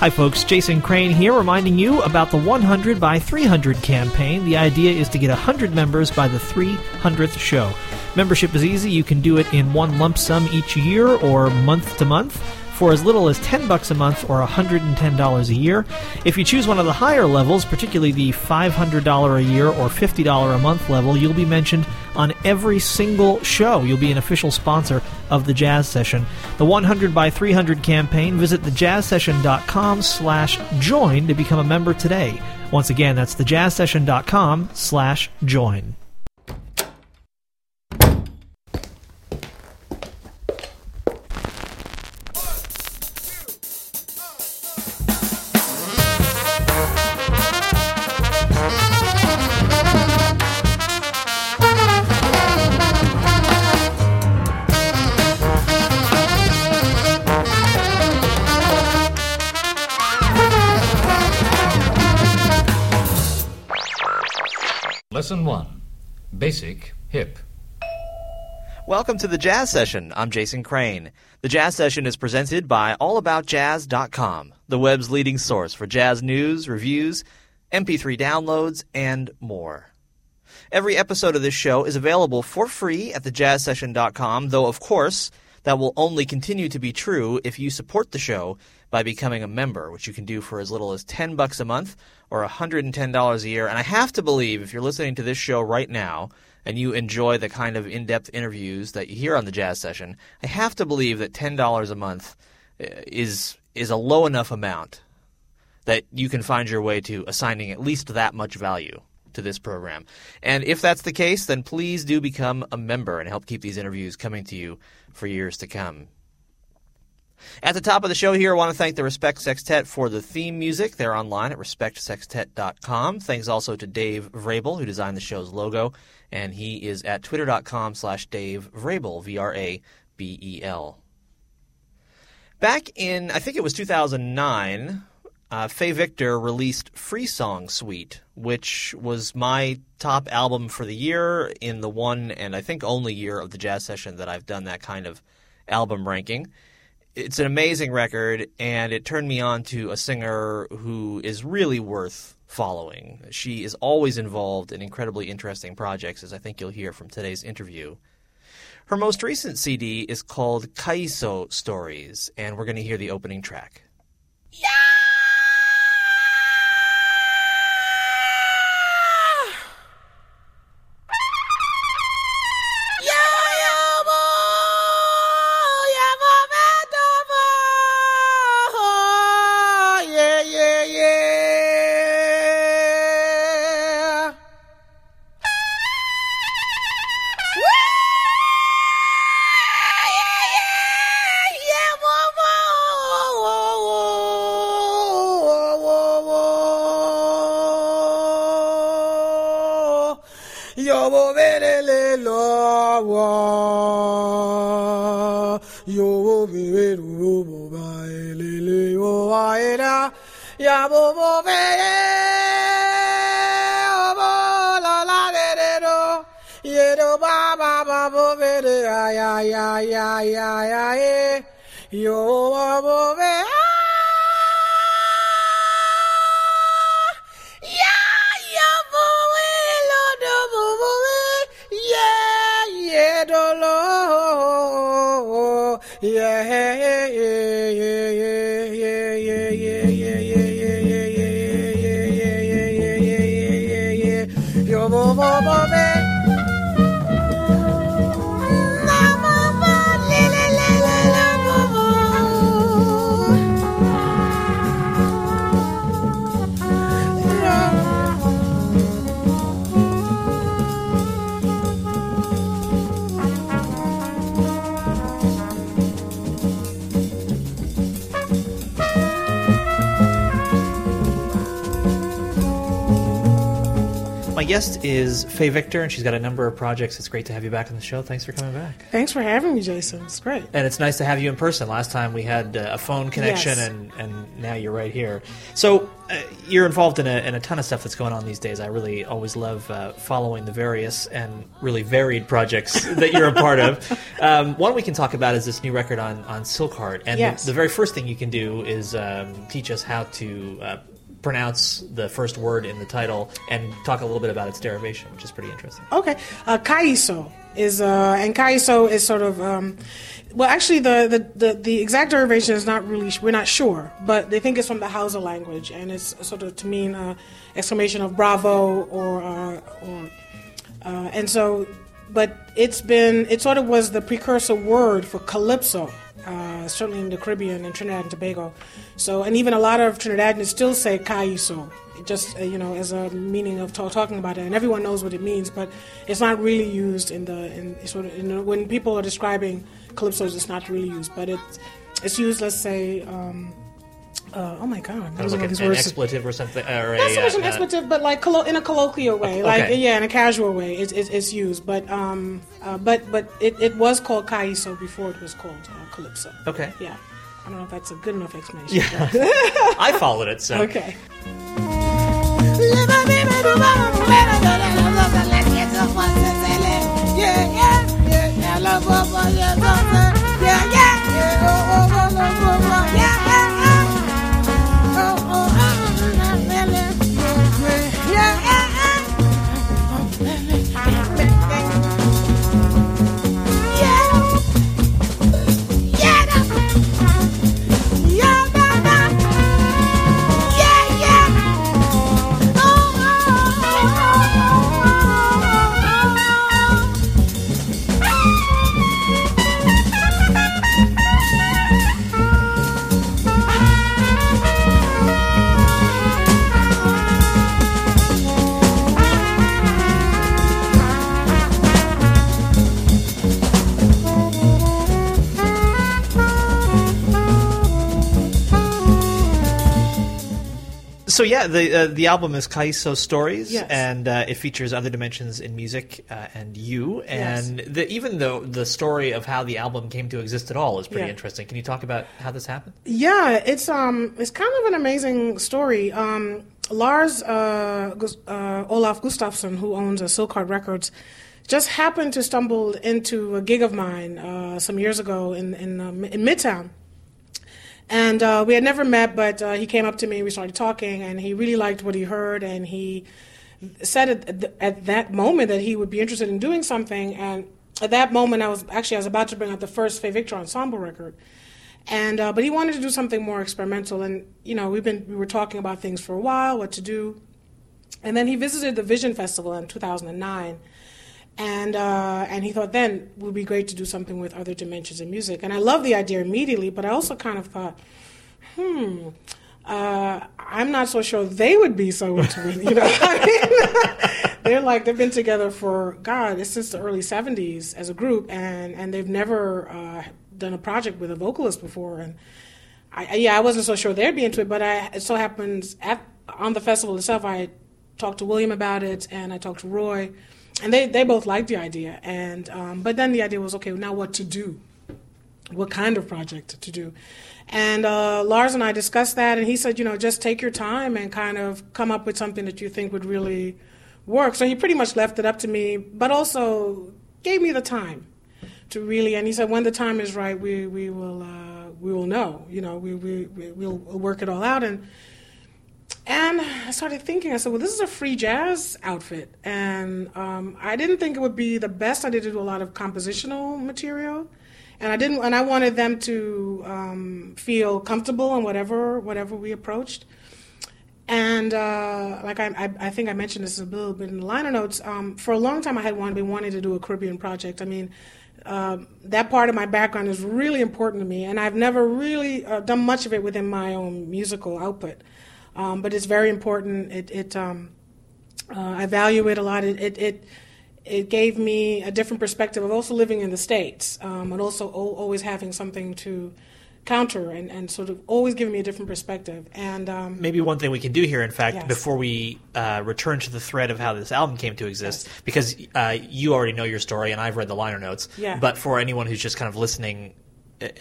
Hi, folks. Jason Crane here, reminding you about the 100 by 300 campaign. The idea is to get 100 members by the 300th show. Membership is easy. You can do it in one lump sum each year or month to month for as little as 10 bucks a month or $110 a year. If you choose one of the higher levels, particularly the $500 a year or $50 a month level, you'll be mentioned on every single show. You'll be an official sponsor of the Jazz Session. The 100 by 300 campaign, visit thejazzsession.com slash join to become a member today. Once again, that's thejazzsession.com Basic Hip. Welcome to the Jazz Session. I'm Jason Crane. The Jazz Session is presented by AllAboutJazz.com, the web's leading source for jazz news, reviews, MP3 downloads, and more. Every episode of this show is available for free at thejazzsession.com, though, of course, that will only continue to be true if you support the show by becoming a member, which you can do for as little as 10 bucks a month or $110 a year. And I have to believe if you're listening to this show right now and you enjoy the kind of in-depth interviews that you hear on the jazz session, I have to believe that $10 a month uh, is is a low enough amount that you can find your way to assigning at least that much value to this program. And if that's the case, then please do become a member and help keep these interviews coming to you for years to come. At the top of the show here, I want to thank the Respect Sextet for the theme music. They're online at respectsextet.com. Thanks also to Dave Vrabel, who designed the show's logo, and he is at twitter.com slash Dave Vrabel, V-R-A-B-E-L. Back in, I think it was 2009, uh, Fay Victor released Free Song Suite, which was my top album for the year in the one and I think only year of the jazz session that I've done that kind of album ranking. It's an amazing record, and it turned me on to a singer who is really worth following. She is always involved in incredibly interesting projects, as I think you'll hear from today's interview. Her most recent CD is called Kaiso Stories, and we're going to hear the opening track. Yeah! Guest is Fay Victor, and she's got a number of projects. It's great to have you back on the show. Thanks for coming back. Thanks for having me, Jason. It's great. And it's nice to have you in person. Last time we had uh, a phone connection, Yes. and, and now you're right here. So uh, you're involved in a, in a ton of stuff that's going on these days. I really always love uh, following the various and really varied projects that you're a part of. Um, one we can talk about is this new record on, on Silkheart. And Yes. the, the very first thing you can do is um, teach us how to uh, pronounce the first word in the title and talk a little bit about its derivation, which is pretty interesting. Okay, uh, Kaiso is, uh, and Kaiso is sort of, um, well, actually, the, the, the, the exact derivation is not really, we're not sure, but they think it's from the Hausa language, and it's sort of to mean uh, exclamation of bravo or, uh, or uh, and so, but it's been, it sort of was the precursor word for calypso, uh, certainly in the Caribbean and Trinidad and Tobago. So, and even a lot of Trinidadians still say kaiso, just uh, you know, as a meaning of ta- talking about it, and everyone knows what it means, but it's not really used in the in sort of in when people are describing calypsos, it's not really used, but it's it's used, let's say. Um, uh, oh my God! Kind of those are like an, an expletive or something. Or Not so much an uh, uh, expletive, but like collo- in a colloquial way, like yeah, in a casual way, it's, it's, it's used. But um, uh, but but it, it was called kaiso before it was called uh, calypso. Okay. Yeah, I don't know if that's a good enough explanation. Yeah. I followed it, so. Okay. Yeah, the uh, the album is Kaiso Stories, Yes. and uh, it features other dimensions in music uh, and you. Yes. And the, even though the story of how the album came to exist at all is pretty Yeah. interesting. Can you talk about how this happened? Yeah, it's um, it's kind of an amazing story. Um, Lars uh, uh, Olaf Gustafsson, who owns uh, Silkheart Records, just happened to stumble into a gig of mine uh, some years ago in in, in Midtown. And uh, we had never met, but uh, he came up to me. And we started talking, and he really liked what he heard. And he said at, th- at that moment that he would be interested in doing something. And at that moment, I was actually I was about to bring out the first Fay Victor ensemble record, and uh, but he wanted to do something more experimental. And you know, we've been we were talking about things for a while, what to do. And then he visited the Vision Festival in 2009 and uh, and he thought then would be great to do something with other dimensions in music. And I loved the idea immediately, but I also kind of thought, hmm, uh, I'm not so sure they would be so into it. You know, I mean, they're like they've been together for God, it's since the early '70s as a group, and and they've never uh, done a project with a vocalist before, and. I, I- yeah, I wasn't so sure they'd be into it, but I, it so happens at, on the festival itself, I talked to William about it, and I talked to Roy, and they, they both liked the idea. And um, but then the idea was, okay, now what to do? What kind of project to do? And uh, Lars and I discussed that, and he said, you know, just take your time and kind of come up with something that you think would really work. So he pretty much left it up to me, but also gave me the time to really. And he said, when the time is right, we we will uh, we will know. You know, we we we- we'll work it all out. And and I started thinking. I said, well, this is a free jazz outfit, and um, I didn't think it would be the best idea to do a lot of compositional material. And I didn't, and I wanted them to um, feel comfortable in whatever whatever we approached. And uh, like I, I, I think I mentioned this a little bit in the liner notes. Um, for a long time, I had wanted, been wanting to do a Caribbean project. I mean, um that part of my background is really important to me, and I've never really uh, done much of it within my own musical output. Um, but it's very important. It, it um, uh, I value it a lot. It, it, it, it gave me a different perspective of also living in the States um, and also al- always having something to counter and, and sort of always giving me a different perspective. And um, maybe one thing we can do here, in fact, Yes. before we uh, return to the thread of how this album came to exist, Yes. because uh, you already know your story and I've read the liner notes. Yeah. But for anyone who's just kind of listening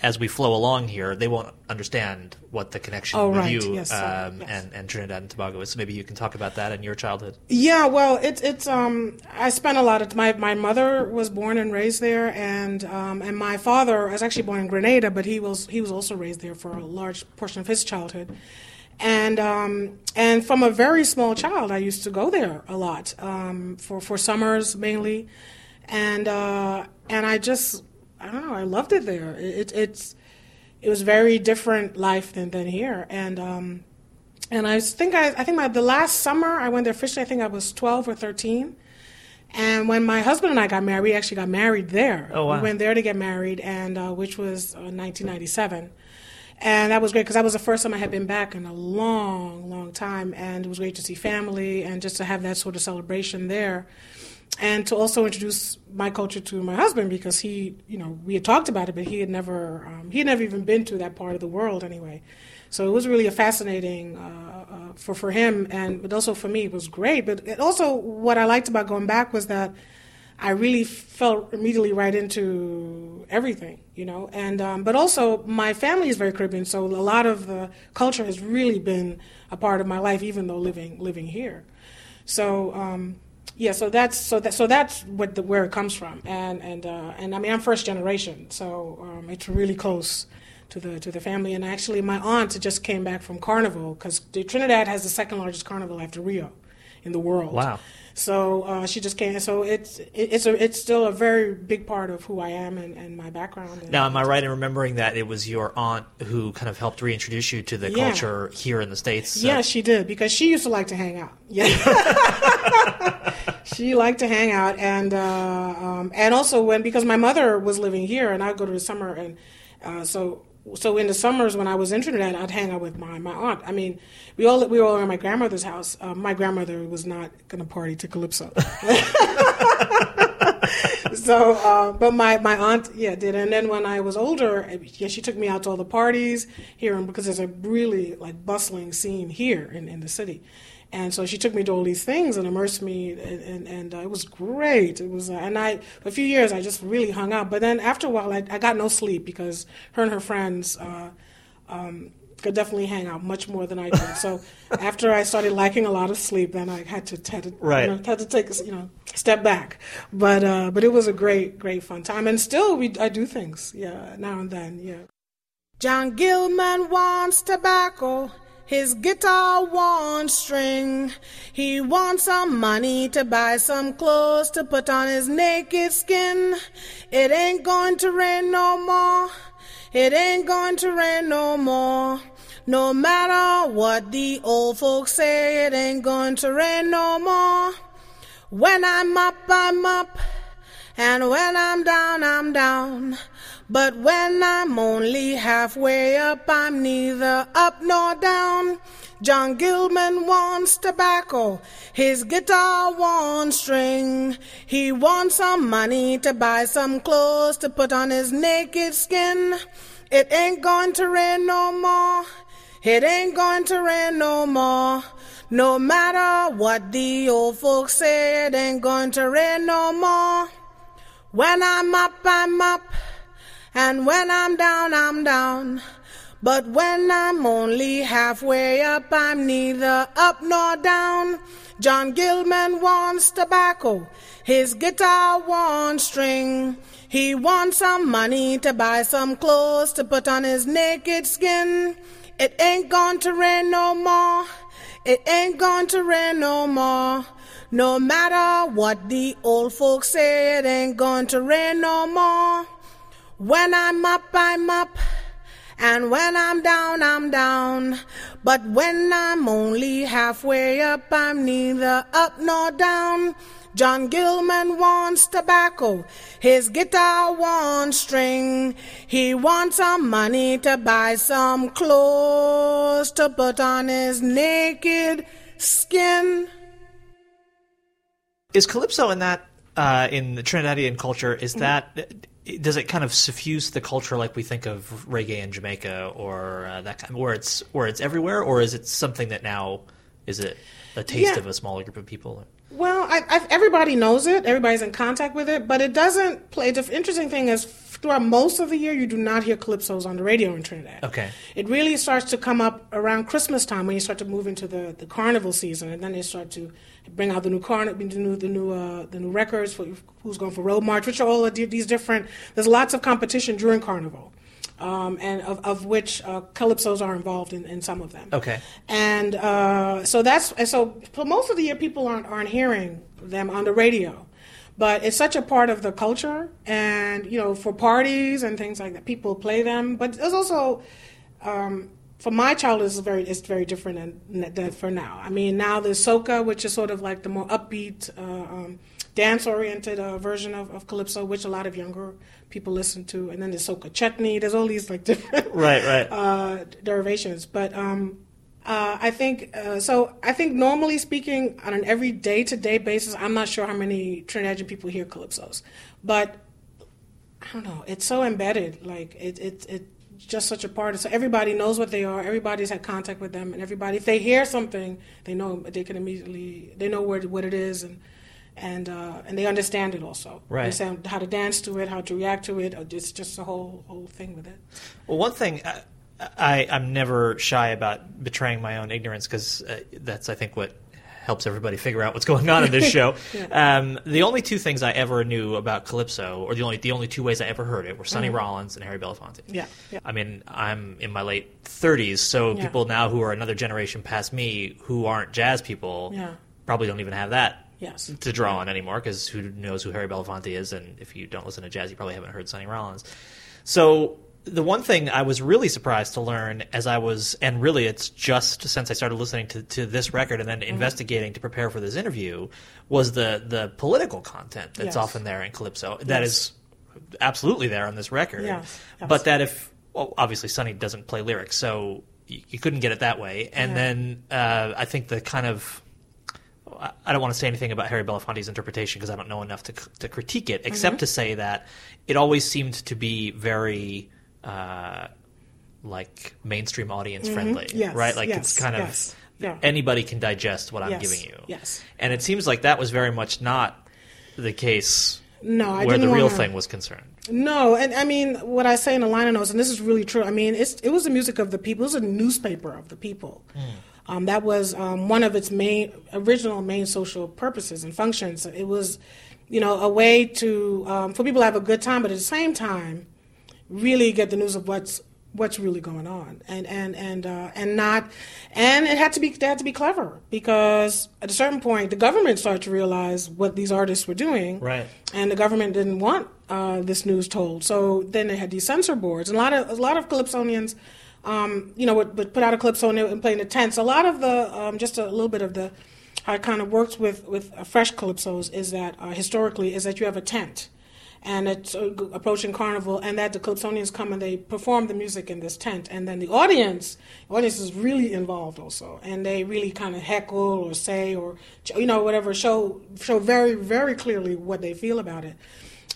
as we flow along here, they won't understand what the connection Oh, with right. you Yes, um, Yes. and, and Trinidad and Tobago is. So maybe you can talk about that and your childhood. Yeah, well, it's it's um I spent a lot of my my mother was born and raised there, and um and my father was actually born in Grenada, but he was he was also raised there for a large portion of his childhood, and um and from a very small child, I used to go there a lot um for for summers mainly, and uh and I just I don't know I loved it there. It, it's it was very different life than than here, and um. And I think I, I think my, the last summer I went there fishing. I think I was 12 or 13. And when my husband and I got married, we actually got married there. Oh, wow. We went there to get married, and uh, which was uh, 1997. And that was great because that was the first time I had been back in a long, long time. And it was great to see family and just to have that sort of celebration there. And to also introduce my culture to my husband because he, you know, we had talked about it, but he had never, um, he had never even been to that part of the world anyway. So it was really a fascinating uh, uh, for for him, and but also for me, it was great. But also, what I liked about going back was that I really fell immediately right into everything, you know. And um, but also, my family is very Caribbean, so a lot of the culture has really been a part of my life, even though living living here. So. Um, yeah, so that's so that so that's what the, where it comes from, and and uh, and I mean I'm first generation, so um, it's really close to the to the family. And actually, my aunt just came back from Carnival because Trinidad has the second largest carnival after Rio in the world. Wow. So uh, she just came. So it's it's a, it's still a very big part of who I am and, and my background. And, Now, am I right in remembering that it was your aunt who kind of helped reintroduce you to the Yeah. culture here in the States? Yeah, she did because she used to like to hang out. Yeah, she liked to hang out, and uh, um, and also when because my mother was living here, and I'd go to the summer, and uh, so so in the summers when I was in Trinidad, I'd hang out with my my aunt. I mean, we all we were all at my grandmother's house. Uh, my grandmother was not going to party to calypso. so, uh, but my, my aunt, yeah, did. And then when I was older, yeah, she took me out to all the parties here, because there's a really like bustling scene here in, in the city. And so she took me to all these things and immersed me, and, and, and uh, it was great. It was, uh, and I, for a few years, I just really hung out. But then after a while, I, I got no sleep because her and her friends, uh, um, could definitely hang out much more than I did. So after I started lacking a lot of sleep, then I had to had to, Right. you know, had to take a, you know step back. But uh, but it was a great great fun time, and still we I do things yeah now and then yeah. John Gilman wants tobacco. His guitar wants string. He wants some money to buy some clothes to put on his naked skin. It ain't going to rain no more. It ain't going to rain no more. No matter what the old folks say, it ain't going to rain no more. When I'm up, I'm up. And when I'm down, I'm down. But when I'm only halfway up, I'm neither up nor down. John Gilman wants tobacco. His guitar wants string. He wants some money to buy some clothes to put on his naked skin. It ain't going to rain no more. It ain't going to rain no more. No matter what the old folks say, it ain't going to rain no more. When I'm up, I'm up. And when I'm down, I'm down. But when I'm only halfway up, I'm neither up nor down. John Gilman wants tobacco. His guitar wants string. He wants some money to buy some clothes to put on his naked skin. It ain't going to rain no more. It ain't going to rain no more. No matter what the old folks say, it ain't going to rain no more. When I'm up, I'm up. And when I'm down, I'm down. But when I'm only halfway up, I'm neither up nor down. John Gilman wants tobacco. His guitar wants string. He wants some money to buy some clothes to put on his naked skin. Is calypso in that uh, in the Trinidadian culture? Is that does it kind of suffuse the culture like we think of reggae in Jamaica or uh, that kind, where it's where it's everywhere, or is it something that now is it a taste Yeah. of a smaller group of people? Well, I, I, everybody knows it. Everybody's in contact with it, but it doesn't play. The interesting thing is, throughout most of the year, you do not hear calypsos on the radio in Trinidad. Okay. It really starts to come up around Christmas time when you start to move into the, the carnival season, and then they start to bring out the new carnival, the new the new uh, the new records for who's going for road march, which are all these different. There's lots of competition during carnival. Um, and of, of which uh, calypsos are involved in, in some of them. Okay. And uh, so that's and so for most of the year, people aren't aren't hearing them on the radio, but it's such a part of the culture, and you know, for parties and things like that, people play them. But there's also um, for my child, it's very it's very different than, than for now. I mean, now there's soca, which is sort of like the more upbeat, uh, um, dance-oriented uh, version of, of calypso, which a lot of younger people listen to, and then there's soca chutney. There's all these like different Right, right. uh, derivations. But um, uh, I think uh, so. I think normally speaking, on an every day to day basis, I'm not sure how many Trinidadian people hear calypsos, but I don't know. It's so embedded. Like it, it, it just such a part of. So everybody knows what they are. Everybody's had contact with them, and everybody, if they hear something, they know they can immediately they know where what it is and. And uh, and they understand it also. Right. Understand how to dance to it, how to react to it. It's just a whole whole thing with it. Well, one thing I, I'm never shy about betraying my own ignorance because uh, that's I think what helps everybody figure out what's going on in this show. um, the only two things I ever knew about calypso, or the only the only two ways I ever heard it, were Sonny Rollins and Harry Belafonte. Mm-hmm. Yeah, yeah. I mean, I'm in my late 30s, so Yeah. people now who are another generation past me who aren't jazz people Yeah. probably don't even have that Yes. to draw on anymore because who knows who Harry Belafonte is, and if you don't listen to jazz, you probably haven't heard Sonny Rollins. So the one thing I was really surprised to learn as I was, and really it's just since I started listening to, to this record and then Mm-hmm. investigating to prepare for this interview, was the the political content that's Yes. often there in calypso. That Yes. is absolutely there on this record. Yes. But that if well, obviously Sonny doesn't play lyrics, so you, you couldn't get it that way. And Yeah. then uh, I think the kind of I- I don't want to say anything about Harry Belafonte's interpretation because I don't know enough to to critique it, except Mm-hmm. to say that it always seemed to be very. Uh, like mainstream audience friendly, Mm-hmm. Yes, right? Like yes, it's kind yes, of yeah. anybody can digest what I'm giving you. yes. and it seems like that was very much not the case No, I where the real wanna- thing was concerned. No, and I mean what I say in the liner notes, and this is really true. I mean, it's it was the music of the people. It was a newspaper of the people. Um, that was um, one of its main original main social purposes and functions. It was, you know, a way to um, for people to have a good time, but at the same time, really get the news of what's what's really going on, and and and uh, and not, and it had to be they had to be clever because at a certain point the government started to realize what these artists were doing, Right. and the government didn't want uh, this news told. So then they had these censor boards, and a lot of a lot of Calypsonians, um, you know, would, would put out a Calypso and, play in the tents. A lot of the um, just a little bit of the how it kind of works with with fresh Calypsos is that uh, historically is that you have a tent. And it's uh, approaching carnival, and that the Calypsonians come and they perform the music in this tent, and then the audience, audience is really involved also, and they really kind of heckle or say or you know whatever show show very very clearly what they feel about it.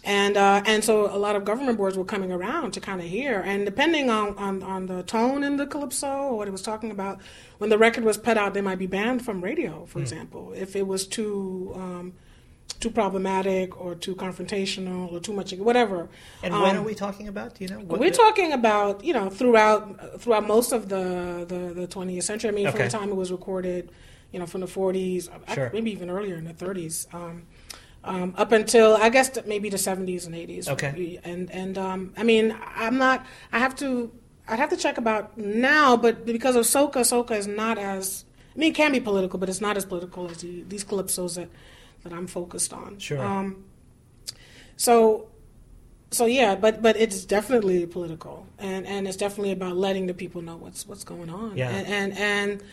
And uh, and so a lot of government boards were coming around to kind of hear, and depending on, on, on the tone in the calypso or what it was talking about, when the record was put out, they might be banned from radio, for example, if it was too um, too problematic or too confrontational or too much whatever. And when Um, are we talking about? Do you know? What we're the- talking about you know throughout throughout most of the the, the 20th century. I mean, from the time it was recorded, you know, from the 40s, uh, Sure. maybe even earlier in the 30s, um, um, up until I guess maybe the 70s and 80s. Okay. And and um, I mean, I'm not. I have to. I'd have to check about now, but because of soca, soca is not as. I mean, it can be political, but it's not as political as the, these calypsos that that I'm focused on. Sure. Um, so so yeah, but but it's definitely political, and and it's definitely about letting the people know what's what's going on. Yeah. And and and,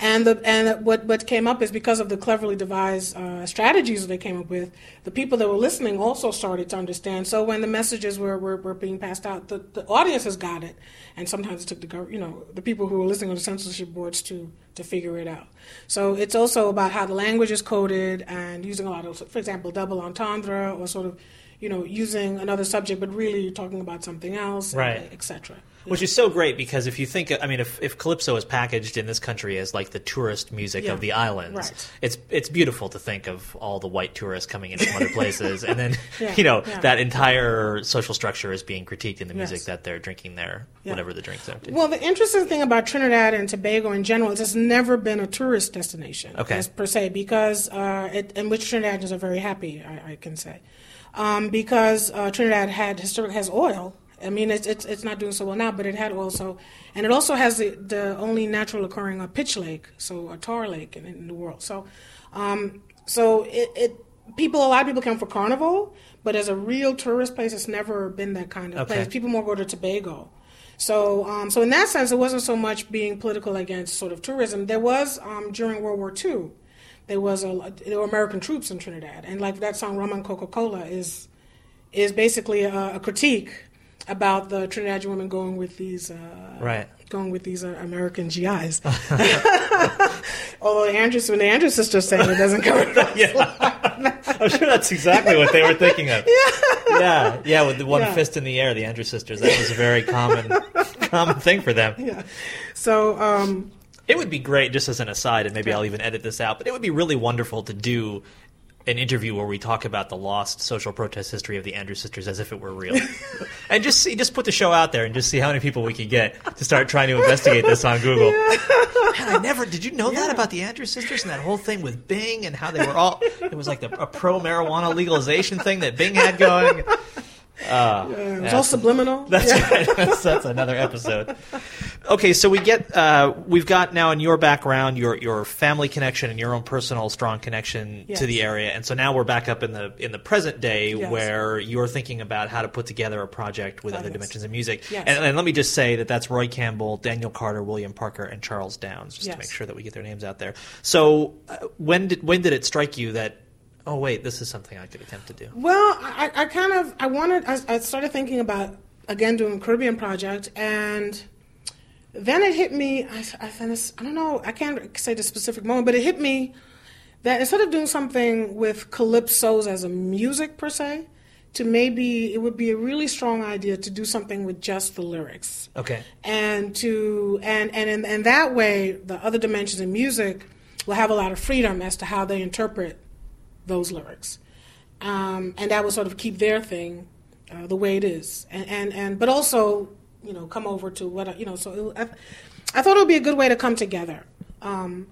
and the and what what came up is because of the cleverly devised uh, strategies that they came up with. The people that were listening also started to understand. So when the messages were were, were being passed out, the, the audiences got it, and sometimes it took the you know the people who were listening on the censorship boards to to figure it out. So it's also about how the language is coded and using a lot of, for example, double entendre or sort of you know, using another subject, but really talking about something else, Right. etc. Which is so great because if you think, I mean, if, if calypso is packaged in this country as like the tourist music Yeah. of the islands, Right. it's it's beautiful to think of all the white tourists coming in from other places, and then Yeah, you know yeah. that entire social structure is being critiqued in the music Yes. that they're drinking there, whatever the drinks are. Well, the interesting thing about Trinidad and Tobago in general is it's never been a tourist destination, Okay. as per se, because uh, it, in which Trinidadians are very happy, I, I can say, um, because uh, Trinidad had historic has oil. I mean, it's, it's it's not doing so well now, but it had also, and it also has the, the only natural occurring uh, pitch lake, so a tar lake in, in the world. So, um, so it, it people a lot of people come for carnival, but as a real tourist place, it's never been that kind of Okay. place. People more go to Tobago. So, um, so in that sense, it wasn't so much being political against sort of tourism. There was um, during World War II, there was a there were American troops in Trinidad, and like that song "Rum and Coca Cola" is is basically a, a critique about the Trinidadian women going with these uh, Right. going with these uh, American GIs. Although the Andrews, when the Andrews sisters say it, it doesn't come across. I'm sure that's exactly what they were thinking of. Yeah, yeah, yeah. With the one Yeah. fist in the air, the Andrews sisters. That was a very common common thing for them. Yeah. So, um, It would be great, just as an aside, and maybe I'll even edit this out, but it would be really wonderful to do an interview where we talk about the lost social protest history of the Andrews sisters as if it were real. and just see, just put the show out there and just see how many people we can get to start trying to investigate this on Google. Man, I never did you know that about the Andrews sisters and that whole thing with Bing and how they were all it was like the, a pro marijuana legalization thing that Bing had going. Uh, it was all subliminal. that's right. That's, that's another episode. Okay, so we get uh, we've got now in your background your your family connection and your own personal strong connection Yes. to the area, and so now we're back up in the in the present day Yes. where you're thinking about how to put together a project with Oh, other yes. dimensions of music. And, and let me just say that that's Roy Campbell, Daniel Carter, William Parker, and Charles Downs, just to make sure that we get their names out there. So uh, when did when did it strike you that oh wait this is something I could attempt to do? Well, I, I kind of I wanted I, I started thinking about again doing a Caribbean project, and then it hit me. I, I, I don't know. I can't say the specific moment, but it hit me that instead of doing something with calypsos as a music per se, to maybe it would be a really strong idea to do something with just the lyrics Okay. and to and and in, and that way the other dimensions in music will have a lot of freedom as to how they interpret those lyrics. Um, and that will sort of keep their thing uh, the way it is. And, and and but also you know come over to what you know so it, I, I thought it would be a good way to come together. Um,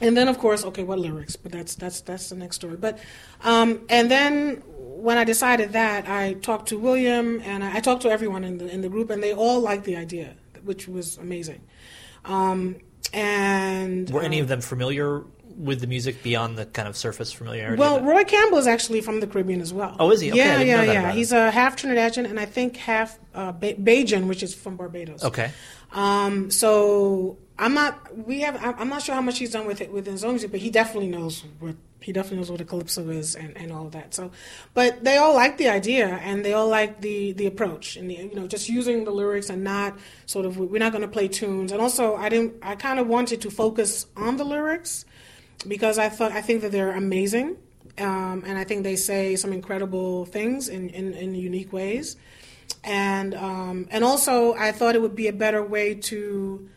and then of course okay what lyrics? But that's that's that's the next story. But um, and then when I decided that I talked to William and I, I talked to everyone in the in the group and they all liked the idea which was amazing. Um, and Were any um, of them familiar with the music beyond the kind of surface familiarity? well. Roy Campbell is actually from the Caribbean as well. Oh, is he? Okay, yeah, yeah, yeah. He's a half Trinidadian and I think half uh, ba- Bajan, which is from Barbados. okay. Um, so I'm not. We have. I'm I'm not sure how much he's done with it with his own music, but he definitely knows what he definitely knows what a calypso is and, and all of that. So, but they all like the idea and they all like the the approach and the, you know just using the lyrics and not sort of we're not going to play tunes. And also, I didn't. I kind of wanted to focus on the lyrics because I thought I think that they're amazing. Um, and I think they say some incredible things in, in, in unique ways and um, and also I thought it would be a better way to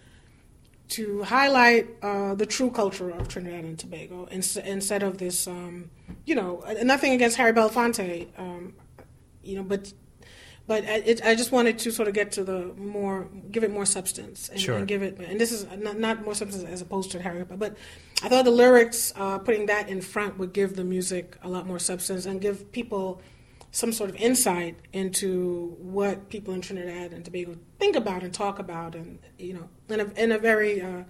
to highlight uh, the true culture of Trinidad and Tobago ins- instead of this, um, you know, nothing against Harry Belafonte, um, you know, but but I, it, I just wanted to sort of get to the more, give it more substance, and, Sure. and give it, and this is not, not more substance as opposed to Harry, but, but I thought the lyrics, uh, putting that in front would give the music a lot more substance and give people some sort of insight into what people in Trinidad and Tobago think about and talk about, and you know, in a in a very uh,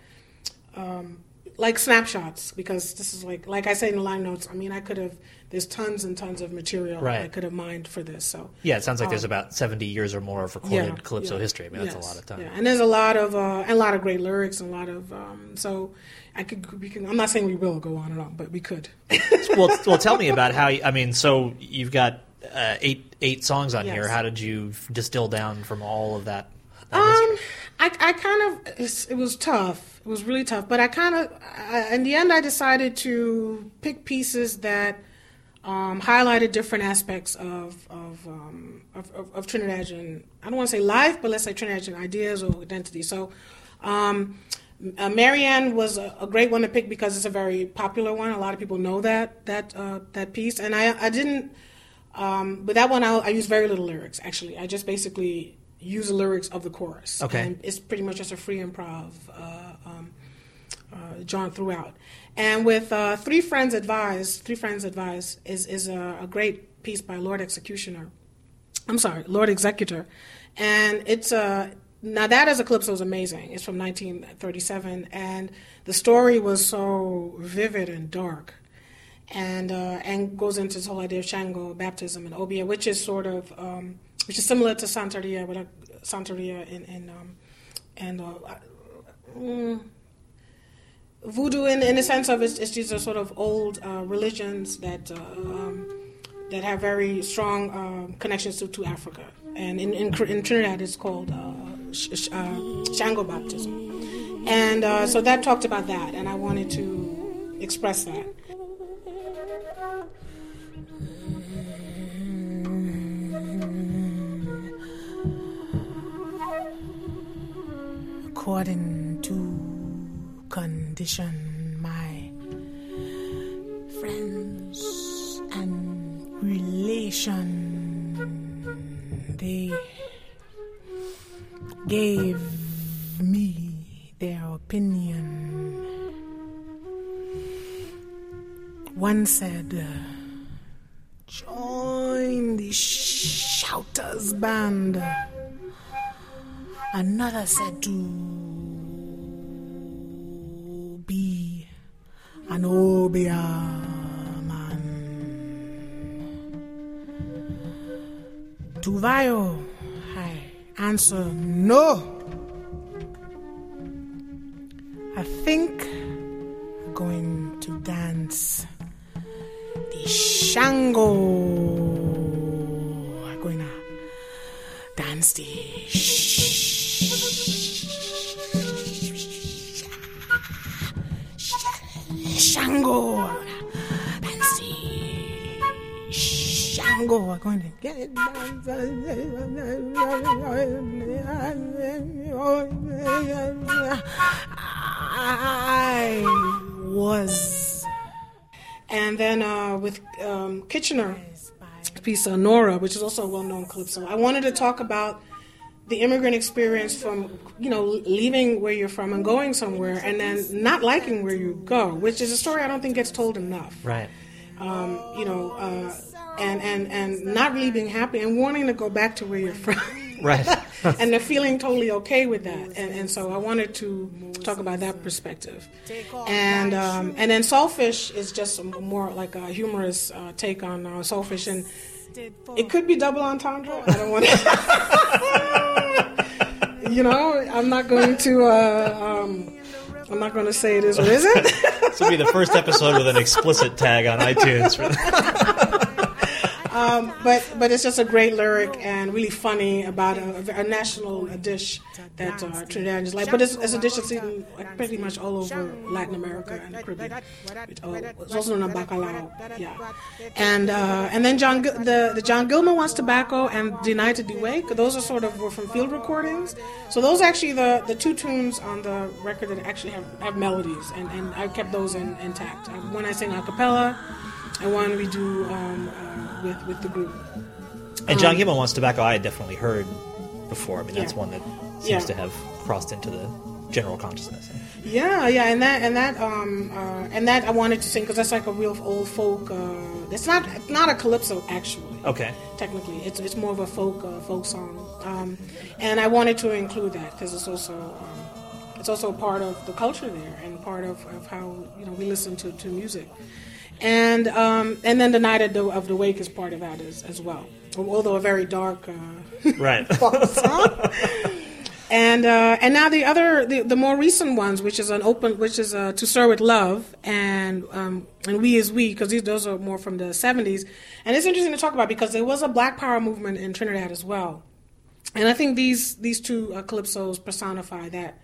um, like snapshots because this is like like I say in the line notes. I mean, I could have there's tons and tons of material Right. I could have mined for this. So Yeah, it sounds like there's Um, about 70 years or more of recorded calypso history. I mean, that's a lot of time. Yeah, and there's a lot of uh, and a lot of great lyrics and a lot of um, so I could we can. I'm not saying we will go on and on, but we could. well, well, tell me about how. You, I mean, so you've got uh, eight eight songs on Yes. here. How did you distill down from all of that? that? Um, I, I kind of it's, it was tough. It was really tough, but I kind of I, in the end I decided to pick pieces that um, highlighted different aspects of of, um, of, of, of Trinidadian. I don't want to say life, but let's say Trinidadian ideas or identity. So. Um, uh, Maryanne was a, a, great one to pick because it's a very popular one. A lot of people know that that uh, that piece, and I I didn't. Um, but that one I, I use very little lyrics actually. I just basically use the lyrics of the chorus. Okay. And it's pretty much just a free improv uh, um, uh, drawn throughout. And with uh, Three Friends' Advice, Three Friends' Advice is, is a, a, great piece by Lord Executioner. I'm sorry, Lord Executor. And it's a, now that as calypso is amazing. It's from 1937. And the story was so vivid and dark. And, uh, and goes into this whole idea of Shango, baptism, and Obeah, which is sort of um, which is similar to Santeria, but uh, Santeria in, in um, and uh, mm, voodoo in, in the sense of it's, it's these are sort of old uh, religions that uh, um, that have very strong um, connections to, to Africa, and in, in, in Trinidad it's called uh, sh- uh, Shango baptism, and so that talked about that, and I wanted to express that. according condition, my friends and relation, they gave me their opinion. One said, uh, join the Shouters Band. Another said to an Obeah man. To Vio, I answer no. I'm going to get it. I was. And then uh, with um, Kitchener, piece of Nora, which is also a well known calypso, I wanted to talk about the immigrant experience from you know leaving where you're from and going somewhere and then not liking where you go which is a story i don't think gets told enough right um, you know uh, and and and not really being happy and wanting to go back to where you're from right and they're feeling totally okay with that and, and so i wanted to talk about that perspective and um, and then Saltfish is just more like a humorous uh, take on uh, Saltfish and it could be double entendre. I don't want to. you know, I'm not going to. Uh, um, I'm not going to say it is or isn't. this will be the first episode with an explicit tag on iTunes. Um, but but it's just a great lyric and really funny about a, a national dish that uh, Trinidadians like. But it's, it's a dish that's eaten pretty much all over Latin America and the Caribbean. It, uh, it's also known as bacalao. Yeah, and uh, and then John the the John Gilman wants tobacco and Deny to Wake. Those are sort of were from field recordings. So those are actually the the two tunes on the record that actually have, have melodies, and, and I kept those in, intact. When I sing a cappella and one we do um, uh, with with the group. And John um, Gilman wants tobacco. I had definitely heard before. I mean, that's yeah. one that seems yeah. to have crossed into the general consciousness. Yeah, yeah, and that and that um uh, and that I wanted to sing because that's like a real old folk. Uh, it's not not a calypso actually. Okay. Technically, it's it's more of a folk uh, folk song, um, and I wanted to include that because it's also. Um, it's also part of the culture there and part of, of how you know we listen to, to music and um, and then the night of the, of the wake is part of that as, as well. Although a very dark, uh, right? and uh, and now the other the, the more recent ones, which is an open, which is uh, to sir with love, and um, and we is we, because these those are more from the '70s, and it's interesting to talk about because there was a Black Power movement in Trinidad as well, and I think these these two uh, calypsos personify that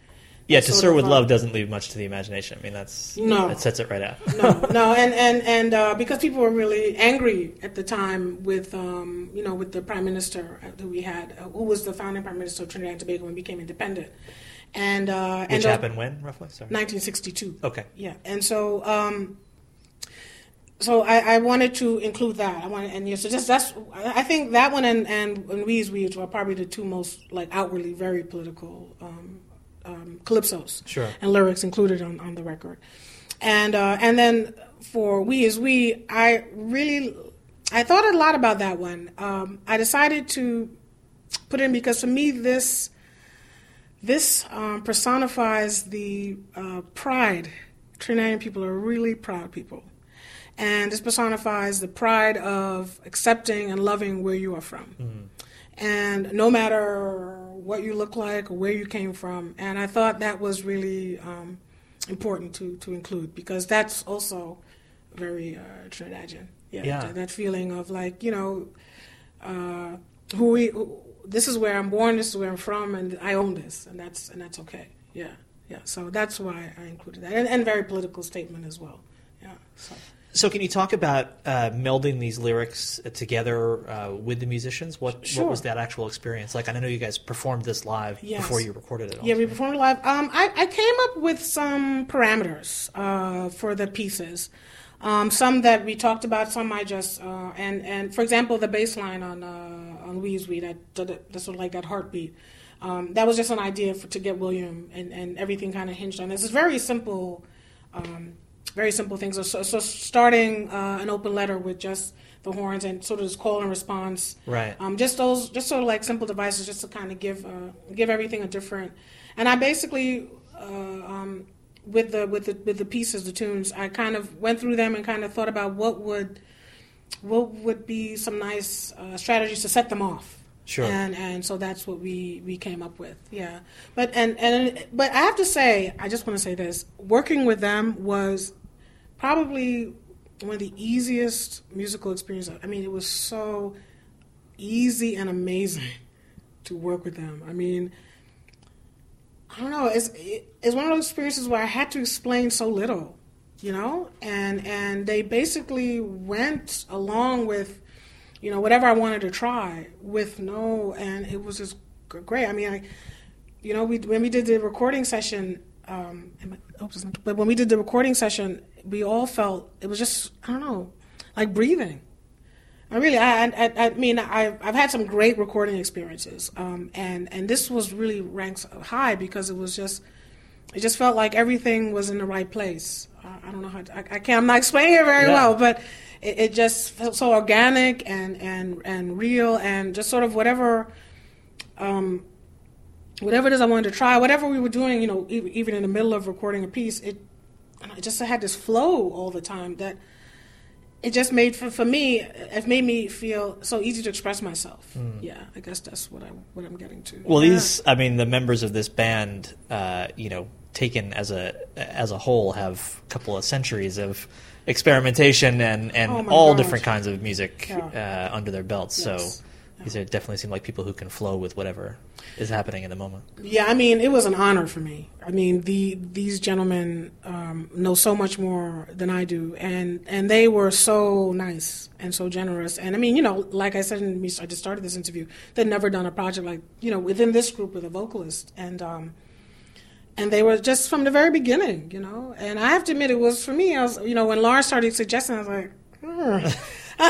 Yeah, to sir with uh, love doesn't leave much to the imagination. I mean, that's No. that sets it right out. no, no, and and and uh, because people were really angry at the time with um, you know with the prime minister who we had, uh, who was the founding prime minister of Trinidad and Tobago when we became independent, and uh, Which and, uh, happened when roughly? Sorry. 1962. Okay. Yeah, and so um, so I, I wanted to include that. I wanted, and yeah, so just that's I think that one and and, and We's We's were probably the two most like outwardly very political um, um, calypsos Sure. and lyrics included on, on the record. And uh, and then for We Is We, I really I thought a lot about that one. Um, I decided to put in because for me this this um, personifies the uh, pride. Trinidadian people are really proud people. And this personifies the pride of accepting and loving where you are from. And no matter what you look like or where you came from. And I thought that was really um, important to, to include because that's also very uh, Trinidadian. Yeah, Yeah. That, that feeling of like, you know, uh, who we, who, this is where I'm born, this is where I'm from, and I own this, and that's and that's okay. Yeah, yeah. So that's why I included that, and, and very political statement as well. Yeah. So. So, can you talk about uh, melding these lyrics together uh, with the musicians? What Sure. what was that actual experience like? I know you guys performed this live Yes. before you recorded it. Yeah, also. we performed live. Um, I, I came up with some parameters uh, for the pieces. Um, some that we talked about, some I just uh, and and for example, the bass line on uh, on We's We that that, that sort of like that heartbeat. Um, that was just an idea for, to get William, and, and everything kind of hinged on this. It's very simple, um, very simple things. So, so starting uh, an open letter with just the horns and sort of this call and response. Right. Um, just those, just sort of like simple devices, just to kind of give uh, give everything a different. And I basically, uh, um, with the with the with the pieces, the tunes, I kind of went through them and kind of thought about what would what would be some nice uh, strategies to set them off. Sure. And and so that's what we we came up with. Yeah. But and and but I have to say, I just want to say this: working with them was probably one of the easiest musical experiences. I mean, it was so easy and amazing to work with them. I mean, I don't know. It's it's one of those experiences where I had to explain so little, you know, and and they basically went along with, you know, whatever I wanted to try with no, and it was just great. I mean, I, you know, we when we did the recording session, um, but when we did the recording session, we all felt it was just I don't know, like breathing. I really, I, I, I mean, I've, I've had some great recording experiences, um, and and this was really ranks high because it was just, it just felt like everything was in the right place. Uh, I don't know how to, I, I can't, I'm not explaining it very Yeah. well, but it, it just felt so organic and and and real, and just sort of whatever, um, whatever it is I wanted to try, whatever we were doing, you know, e- even in the middle of recording a piece, it, it just had this flow all the time that it just made for, for me it made me feel so easy to express myself yeah i guess that's what i'm what i'm getting to. Well, Yeah. these, I mean, the members of this band, uh, you know, taken as a as a whole, have a couple of centuries of experimentation and and Oh all gosh. different kinds of music Yeah. uh, under their belts. Yes. So these are definitely seem like people who can flow with whatever is happening in the moment. yeah i mean it was an honor for me i mean the these gentlemen um, know so much more than i do and and they were so nice and so generous and i mean you know like i said we I just started this interview they'd never done a project like you know within this group with a vocalist and um and they were just from the very beginning, you know. And I have to admit, it was for me. I was, you know, when Lauren started suggesting, I was like, hmm.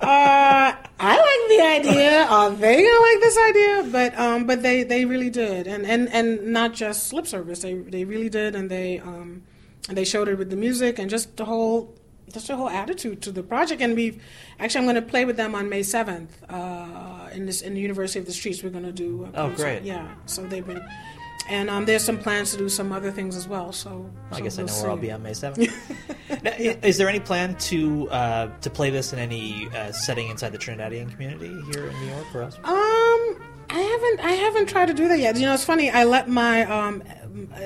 uh, I like the idea. Are they gonna like this idea? But um, but they they really did, and and and not just lip service. They they really did, and they um, and they showed it with the music and just the whole. Just the whole attitude to the project, and we've actually I'm going to play with them on May seventh uh, in this in the University of the Streets. We're going to do. A Oh, great. Yeah, so they've been, and um, there's some plans to do some other things as well. So I so guess I we'll know where I'll be on May seventh. Is there any plan to uh, to play this in any uh, setting inside the Trinidadian community here in New York or elsewhere? Um, I haven't I haven't tried to do that yet. You know, it's funny. I let my um,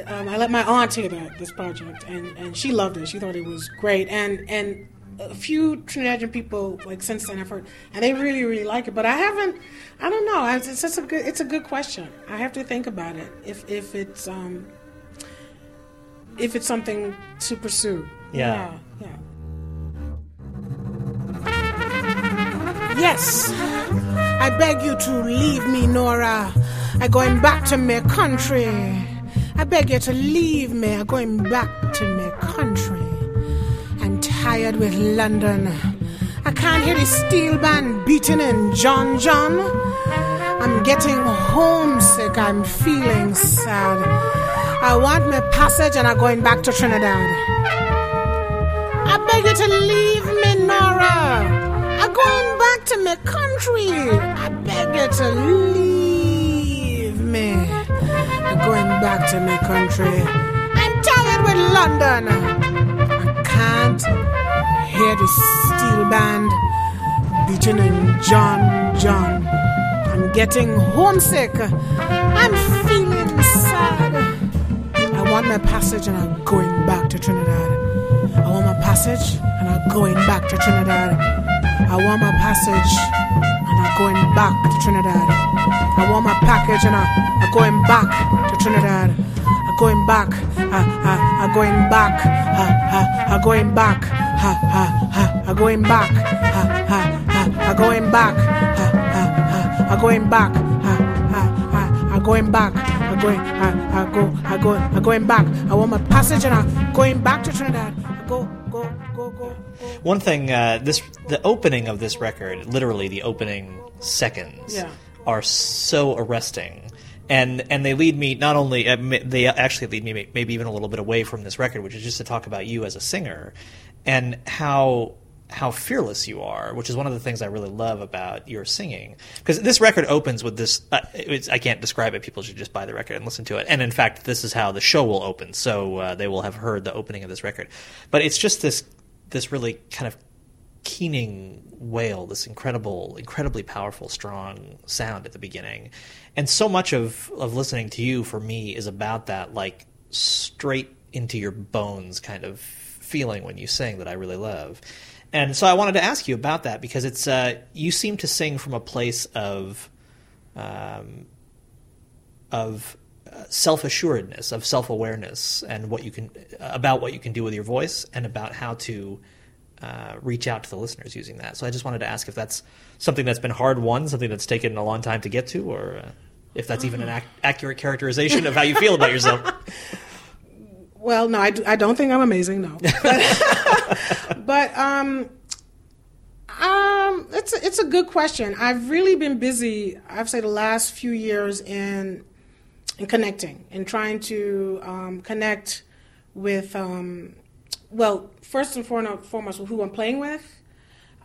um I let my aunt hear that this project, and and she loved it. She thought it was great, and and a few Trinidadian people like since then I've heard, and they really really like it. But I haven't. I don't know. It's, it's just a good. It's a good question. I have to think about it. If if it's um if it's something to pursue. Yeah. Yeah. Yes, I beg you to leave me, Nora. I'm going back to my country. I beg you to leave me. I'm going back to my country. Tired with London. I can't hear the steel band beating in John John. I'm getting homesick. I'm feeling sad. I want my passage and I'm going back to Trinidad. I beg you to leave me, Nora. I'm going back to my country. I beg you to leave me. I'm going back to my country. I'm tired with London. I can't hear the steel band beating in John John. I'm getting homesick. I'm feeling sad. I want my passage and I'm going back to Trinidad. I want my passage and I'm going back to Trinidad. I want my passage and I'm going back to Trinidad. I want my package and I'm going back to Trinidad. I'm going back. I, I, I'm going back. I, I, I'm going back. I, I, I, I'm going back. I, I, I, I'm going back. I, I, I, I'm going back. I, I, I, I'm going back. I'm going. I go. I go. I'm going back. I want my passage and I'm going back to Trinidad. Go. Go. Go. Go. Go. One thing, uh, this the opening of this record, literally the opening seconds, Yeah. are so arresting, and and they lead me not only uh, they actually lead me maybe even a little bit away from this record, which is just to talk about you as a singer, and how how fearless you are, which is one of the things I really love about your singing. Because this record opens with this, uh, I can't describe it. People should just buy the record and listen to it. And in fact, this is how the show will open, so uh, they will have heard the opening of this record. But it's just this this really kind of keening wail, this incredible, incredibly powerful, strong sound at the beginning. And so much of, of listening to you for me is about that, like straight into your bones kind of feeling when you sing that I really love. And so I wanted to ask you about that because it's uh, you seem to sing from a place of um, of self assuredness, of self awareness, and what you can about what you can do with your voice, and about how to uh, reach out to the listeners using that. So I just wanted to ask if that's something that's been hard won, something that's taken a long time to get to, or uh, if that's even an ac- accurate characterization of how you feel about yourself. Well, no, I, do, I don't think I'm amazing, no. But, but um, um, it's a, it's a good question. I've really been busy. I've say the last few years in in connecting and trying to um, connect with um, well, first and foremost, who I'm playing with.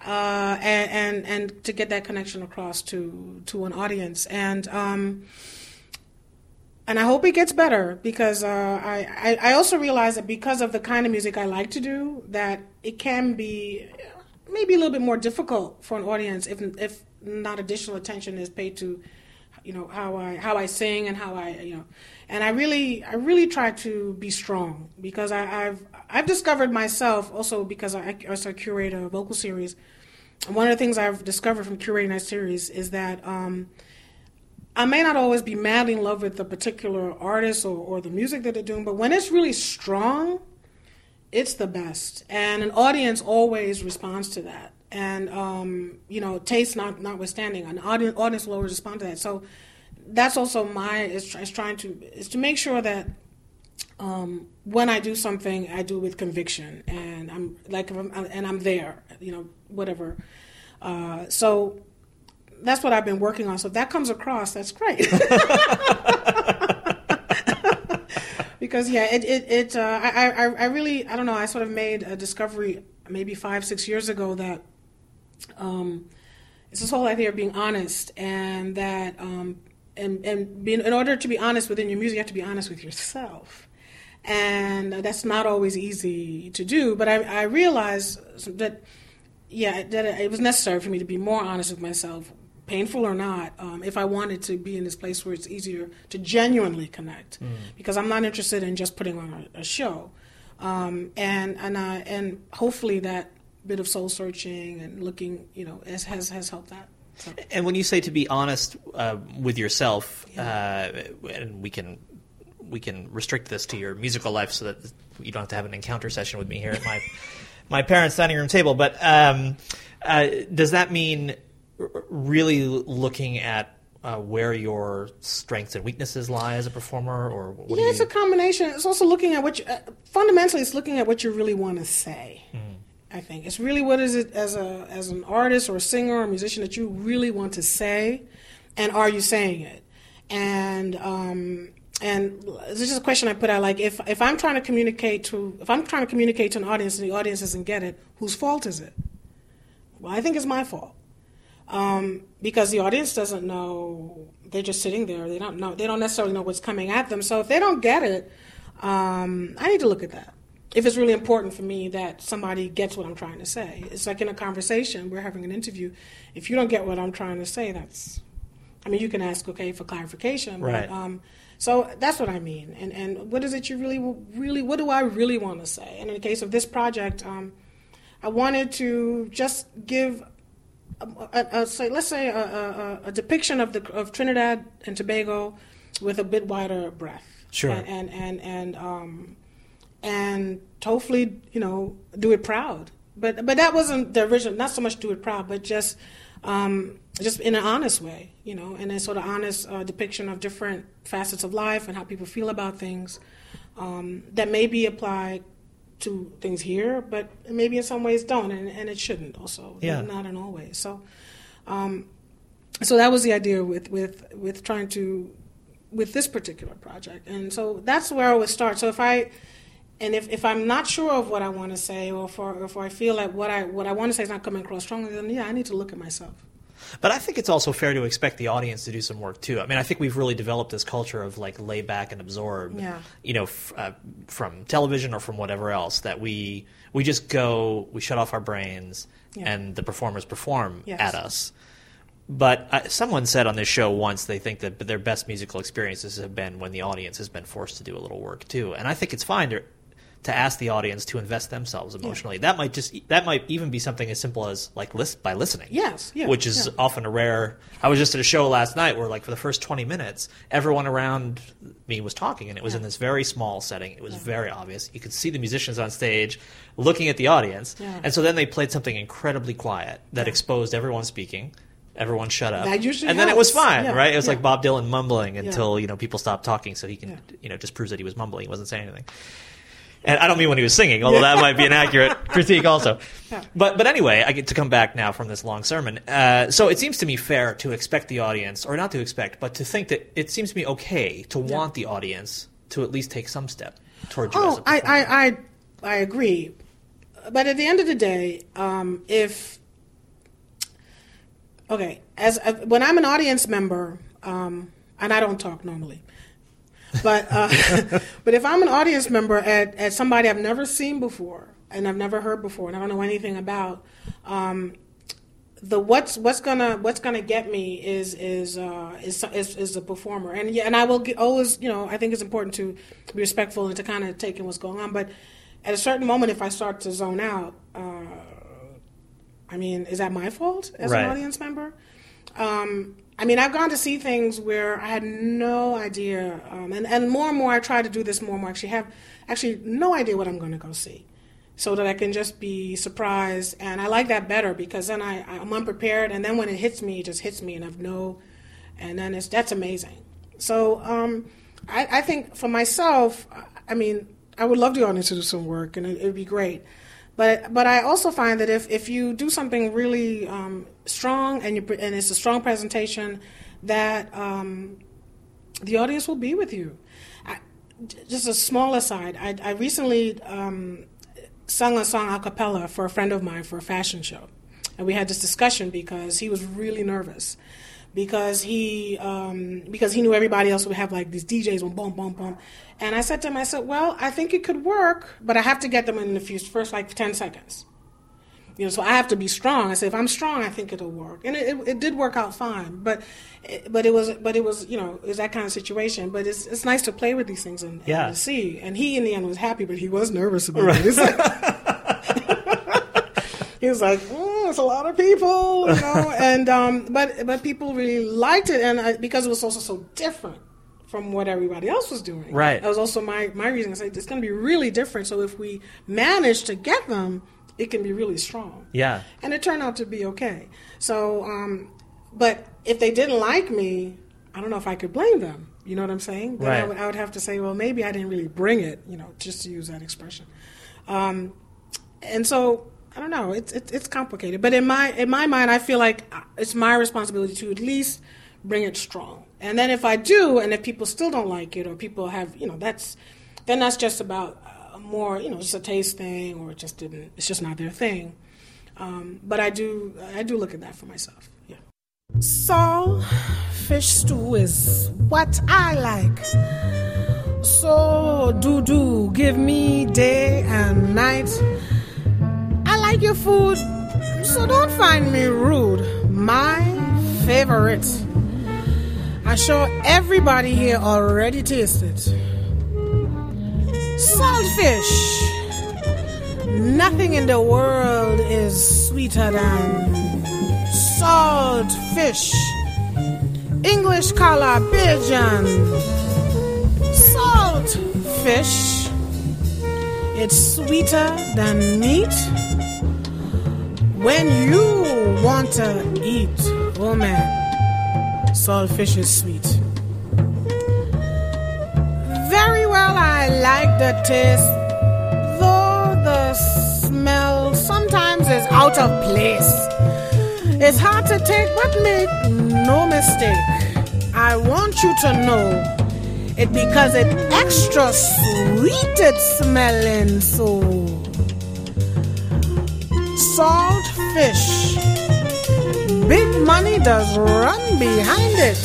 Uh, and, and and to get that connection across to to an audience and um, and I hope it gets better because uh, I, I I also realize that because of the kind of music I like to do, that it can be maybe a little bit more difficult for an audience if if not additional attention is paid to, you know how I how I sing and how I you know, and I really I really try to be strong because I, I've I've discovered myself also because I also curate a vocal series. One of the things I've discovered from curating that series is that. Um, I may not always be madly in love with the particular artist or, or the music that they're doing, but when it's really strong, it's the best. And an audience always responds to that. And, um, you know, taste not, notwithstanding, an audience, audience will always respond to that. So that's also my, is, is trying to, is to make sure that um, when I do something, I do it with conviction. And I'm like, and I'm there, you know, whatever. Uh, so that's what I've been working on. So if that comes across, that's great. because yeah, it it, it uh, I, I I really I don't know. I sort of made a discovery maybe five six years ago that um, it's this whole idea of being honest and that um, and and being in order to be honest within your music, you have to be honest with yourself. And that's not always easy to do, but I, I realized that yeah, that it was necessary for me to be more honest with myself, painful or not, um, if I wanted to be in this place where it's easier to genuinely connect, because I'm not interested in just putting on a, a show, um, and and I, and hopefully that bit of soul searching and looking, you know, has has, has helped that. So. And when you say to be honest uh, with yourself, uh, and we can we can restrict this to your musical life so that you don't have to have an encounter session with me here at my my parents' dining room table. But um, uh, does that mean really looking at uh, where your strengths and weaknesses lie as a performer, or what yeah, you... it's a combination. It's also looking at what you, uh, fundamentally it's looking at what you really want to say. Mm. I think it's really what is it as a as an artist or a singer or a musician that you really want to say, and are you saying it? And um, and this is a question I put out like if if I'm trying to communicate to if I'm trying to communicate to an audience and the audience doesn't get it, whose fault is it? Well, I think it's my fault um, because the audience doesn't know. They're just sitting there. They don't know. They don't necessarily know what's coming at them. So if they don't get it, um, I need to look at that. If it's really important for me that somebody gets what I'm trying to say, it's like in a conversation. We're having an interview. If you don't get what I'm trying to say, that's. I mean, you can ask, okay, for clarification. Right. But, um, so that's what I mean. And and what is it you really really what do I really want to say? And in the case of this project, um, I wanted to just give a, a, a, say, let's say a, a, depiction of the of Trinidad and Tobago with a bit wider breadth. Sure. And and and and, um, and hopefully you know do it proud. But but that wasn't the original. Not so much do it proud, but just um, just in an honest way, you know, and a sort of honest uh, depiction of different facets of life and how people feel about things um, that may be applied to things here, but maybe in some ways don't, and, and it shouldn't also. Yeah. Not in all ways. So, um, so that was the idea with, with, with trying to, with this particular project. And so that's where I would start. So if I, and if, if I'm not sure of what I want to say, or if, or if I feel like what I, what I want to say is not coming across strongly, then yeah, I need to look at myself. But I think it's also fair to expect the audience to do some work too. I mean, I think we've really developed this culture of like lay back and absorb, yeah. you know, f- uh, from television or from whatever else that we we just go, we shut off our brains, yeah. and the performers perform yes. at us. But uh, someone said on this show once they think that their best musical experiences have been when the audience has been forced to do a little work too, and I think it's fine to to ask the audience to invest themselves emotionally. Yeah. That might just that might even be something as simple as like list by listening. Yes, yeah, which is yeah. often a rare. I was just at a show last night where like for the first twenty minutes, everyone around me was talking, and it was in this very small setting. It was very obvious. You could see the musicians on stage looking at the audience, and so then they played something incredibly quiet that exposed everyone speaking everyone shut up. And then it was fine, yeah, right? It was yeah. like Bob Dylan mumbling until Yeah. you know people stopped talking, so he can you know just proves that he was mumbling, he wasn't saying anything. And I don't mean when he was singing, although that might be an accurate critique also. But but anyway, I get to come back now from this long sermon. Uh, so it seems to me fair to expect the audience, or not to expect, but to think that it seems to me okay to want the audience to at least take some step towards you Oh, I. I, I, I agree. But at the end of the day, um, if okay, as uh, when I'm an audience member, um, and I don't talk normally, but uh, but if I'm an audience member at, at somebody I've never seen before and I've never heard before and I don't know anything about, um, the what's what's gonna what's gonna get me is is uh, is, is is the performer. And yeah and I will get, always you know I think it's important to be respectful and to kind of take in what's going on. But at a certain moment if I start to zone out uh, I mean is that my fault as Right. an audience member? Um, I mean I've gone to see things where I had no idea um, and and more and more I try to do this more and more actually have actually no idea what I'm going to go see so that I can just be surprised. And I like that better because then I, I'm unprepared, and then when it hits me, it just hits me, and I've no, and then it's that's amazing. So um, I, I think for myself, I mean, I would love the audience to do some work, and it would be great. But but I also find that if, if you do something really um, strong and you and it's a strong presentation, that um, the audience will be with you. I, just a small aside, I, I recently um, sung a song a cappella for a friend of mine for a fashion show. And we had this discussion because he was really nervous. Because he um, because he knew everybody else would have like these DJs with boom boom boom, and I said to him, I said, well, I think it could work, but I have to get them in the first like ten seconds. You know, so I have to be strong. I said, if I'm strong, I think it'll work, and it, it, it did work out fine. But, it, but it was, but it was, you know, it was that kind of situation. But it's it's nice to play with these things and, and Yeah. to see. And he in the end was happy, but he was nervous about it. He was like, "It's a lot of people," you know. and um, but but people really liked it, and I, because it was also so different from what everybody else was doing. Right. That was also my my reason. I said it's going to be really different. So if we manage to get them, it can be really strong. Yeah. And it turned out to be okay. So, um, but if they didn't like me, I don't know if I could blame them. You know what I'm saying? Then I, Right. would, I would have to say, well, maybe I didn't really bring it. You know, just to use that expression. Um, and so I don't know. It's it's it's complicated, but in my in my mind, I feel like uh, it's my responsibility to at least bring it strong. And then if I do, and if people still don't like it, or people have, you know, that's then that's just about uh, more, you know, just a taste thing, or it just didn't. It's just not their thing. Um, but I do I do look at that for myself. Yeah. So, fish stew is what I like. So do do give me day and night. Like your food, so don't find me rude. My favorite. I'm sure everybody here already tasted. Saltfish. Nothing in the world is sweeter than salt fish. English color pigeon. Salt fish. It's sweeter than meat. When you want to eat, oh man, salt fish is sweet. Very well, I like the taste, though the smell sometimes is out of place. It's hard to take, but make no mistake. I want you to know it because it extra sweet it's smelling so. Salt fish. Big money does run behind it.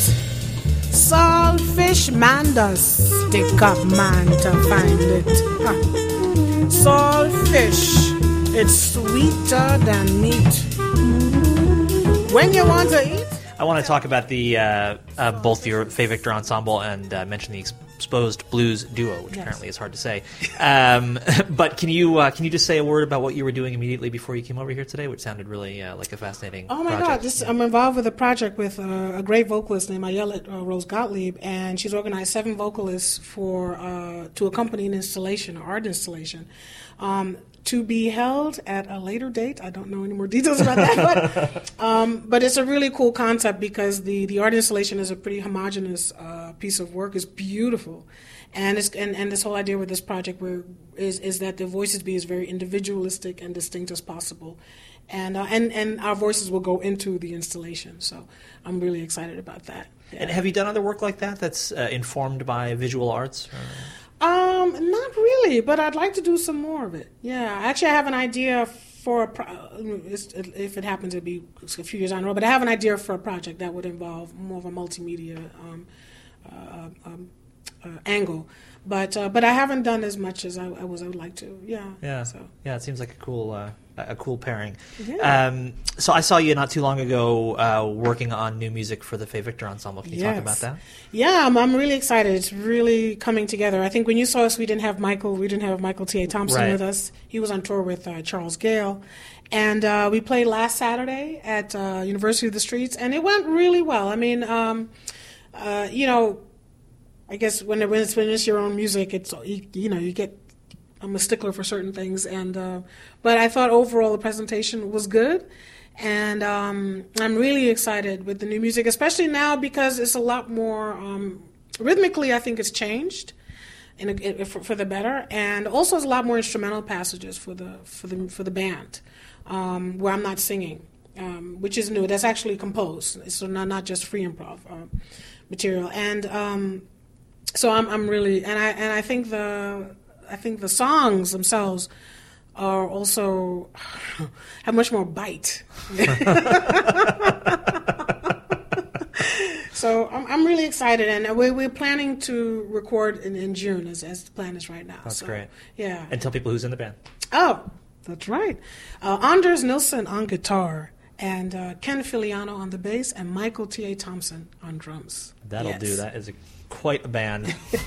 Salt fish man does stick up man to find it. Huh. Salt fish. It's sweeter than meat. When you want to eat, I want to talk about the uh, uh, both your Victor ensemble and uh, mention the Exposed Blues duo, which Yes. apparently is hard to say. Um, but can you uh, can you just say a word about what you were doing immediately before you came over here today, which sounded really uh, like a fascinating. Oh my project. God! This, I'm involved with a project with uh, a great vocalist named Ayelet uh, Rose Gottlieb, and she's organized seven vocalists for uh, to accompany an installation, an art installation, um, to be held at a later date. I don't know any more details about that, but um, but it's a really cool concept because the the art installation is a pretty homogenous uh, piece of work. It's beautiful. And, it's, and and this whole idea with this project where is is that the voices be as very individualistic and distinct as possible, and uh, and and our voices will go into the installation. So I'm really excited about that. And have you done other work like that that's uh, informed by visual arts? Or- Um, not really, but I'd like to do some more of it. Yeah, actually, I have an idea for a pro- if it happens to be a few years down the road. But I have an idea for a project that would involve more of a multimedia um, uh, um, uh, angle. But uh, but I haven't done as much as I, I was. I would like to. Yeah. Yeah, So yeah, it seems like a cool, uh, a cool pairing. Yeah. Um, so I saw you not too long ago uh, working on new music for the Fay Victor Ensemble. Can you talk about that? Yeah, I'm, I'm really excited. It's really coming together. I think when you saw us, we didn't have Michael. We didn't have Michael T. A. Thompson Right. with us. He was on tour with uh, Charles Gayle, and uh, we played last Saturday at uh, University of the Streets, and it went really well. I mean, um, uh, you know, I guess when, it, when it's when it's your own music, it's you, you know you get. I'm a stickler for certain things, and uh, but I thought overall the presentation was good, and um, I'm really excited with the new music, especially now because it's a lot more um, rhythmically. I think it's changed, for, for the better, and also it's a lot more instrumental passages for the for the for the band, um, where I'm not singing, um, which is new. That's actually composed, so not not just free improv uh, material, and um, so I'm I'm really and I and I think the I think the songs themselves are also have much more bite. so I'm I'm really excited, and we're we're planning to record in, in June as as the plan is right now. That's So, great. Yeah. And tell people who's in the band. Oh, that's right. Uh, Anders Nilsson on guitar, and uh, Ken Filiano on the bass, and Michael T. A. Thompson on drums. That'll Yes. do. That is a, quite a band.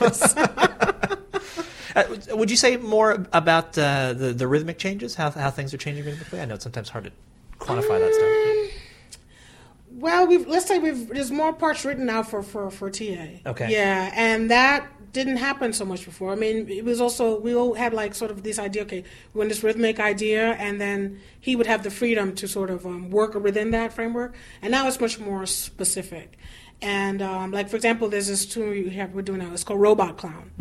Uh, would you say more about uh, the the rhythmic changes? How how things are changing rhythmically? I know it's sometimes hard to quantify that stuff. Well, we've let's say we've there's more parts written now for for for TA. Okay. Yeah, and that didn't happen so much before. I mean, it was also we all had like sort of this idea. Okay, we want this rhythmic idea, and then he would have the freedom to sort of um, work within that framework. And now it's much more specific. And um, like for example, there's this tune we have we're doing now. It's called Robot Clown,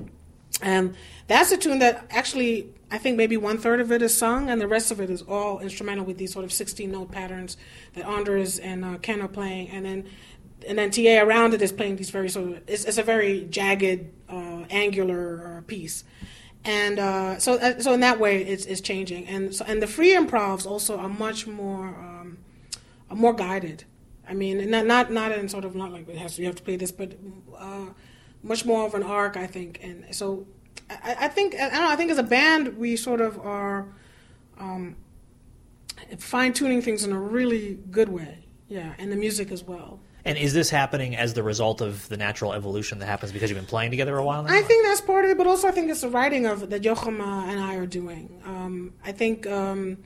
and that's a tune that actually I think maybe one third of it is sung, and the rest of it is all instrumental with these sort of 16 note patterns that Anders and uh, Ken are playing, and then and then TA around it is playing these very sort of it's, it's a very jagged, uh, angular uh, piece, and uh, so uh, so in that way it's, it's changing, and so and the free improvs also are much more um, are more guided. I mean, not not not in sort of not like it has you have to play this, but uh, much more of an arc, I think, and so I, I think I don't know. I think as a band, we sort of are um, fine tuning things in a really good way. Yeah, and the music as well. And is this happening as the result of the natural evolution that happens because you've been playing together a while now? I think that's part of it, but also I think it's the writing of that Jochem uh, and I are doing. Um, I think um,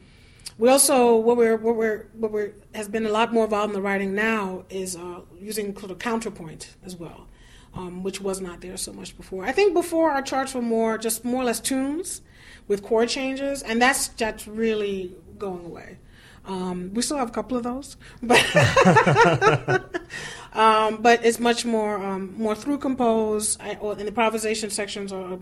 we also what we're what we're what we're has been a lot more involved in the writing now is uh, using sort of counterpoint as well um, which was not there so much before. I think before our charts were more just more or less tunes with chord changes, and that's that's really going away. Um, we still have a couple of those, but um, but it's much more um, more through compose. Or, the improvisation sections are.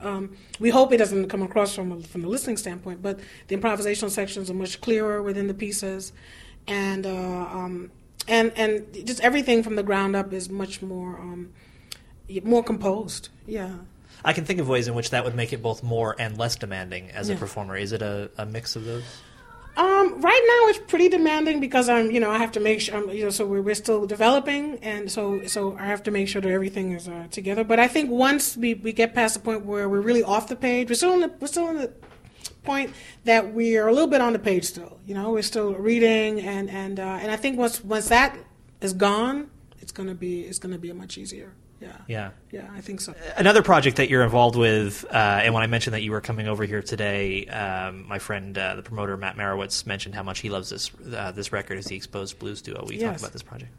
Um, we hope it doesn't come across from a, from the listening standpoint, but the improvisational sections are much clearer within the pieces, and uh, um, and and just everything from the ground up is much more um, more composed. Yeah. I can think of ways in which that would make it both more and less demanding as Yeah. a performer. Is it a, a mix of those? Um, right now it's pretty demanding because I'm, you know, I have to make sure, um, you know, so we're, we're still developing, and so so I have to make sure that everything is uh, together. But I think once we, we get past the point where we're really off the page, we're still in the we're still in the point that we are a little bit on the page still. You know, we're still reading, and and uh, and I think once once that is gone, it's gonna be it's gonna be much easier. Yeah. Yeah. Yeah, I think so. Another project that you're involved with, uh, and when I mentioned that you were coming over here today, um, my friend, uh, the promoter Matt Merewitz, mentioned how much he loves this uh, this record as the exposed blues duo. Will you talk about this project?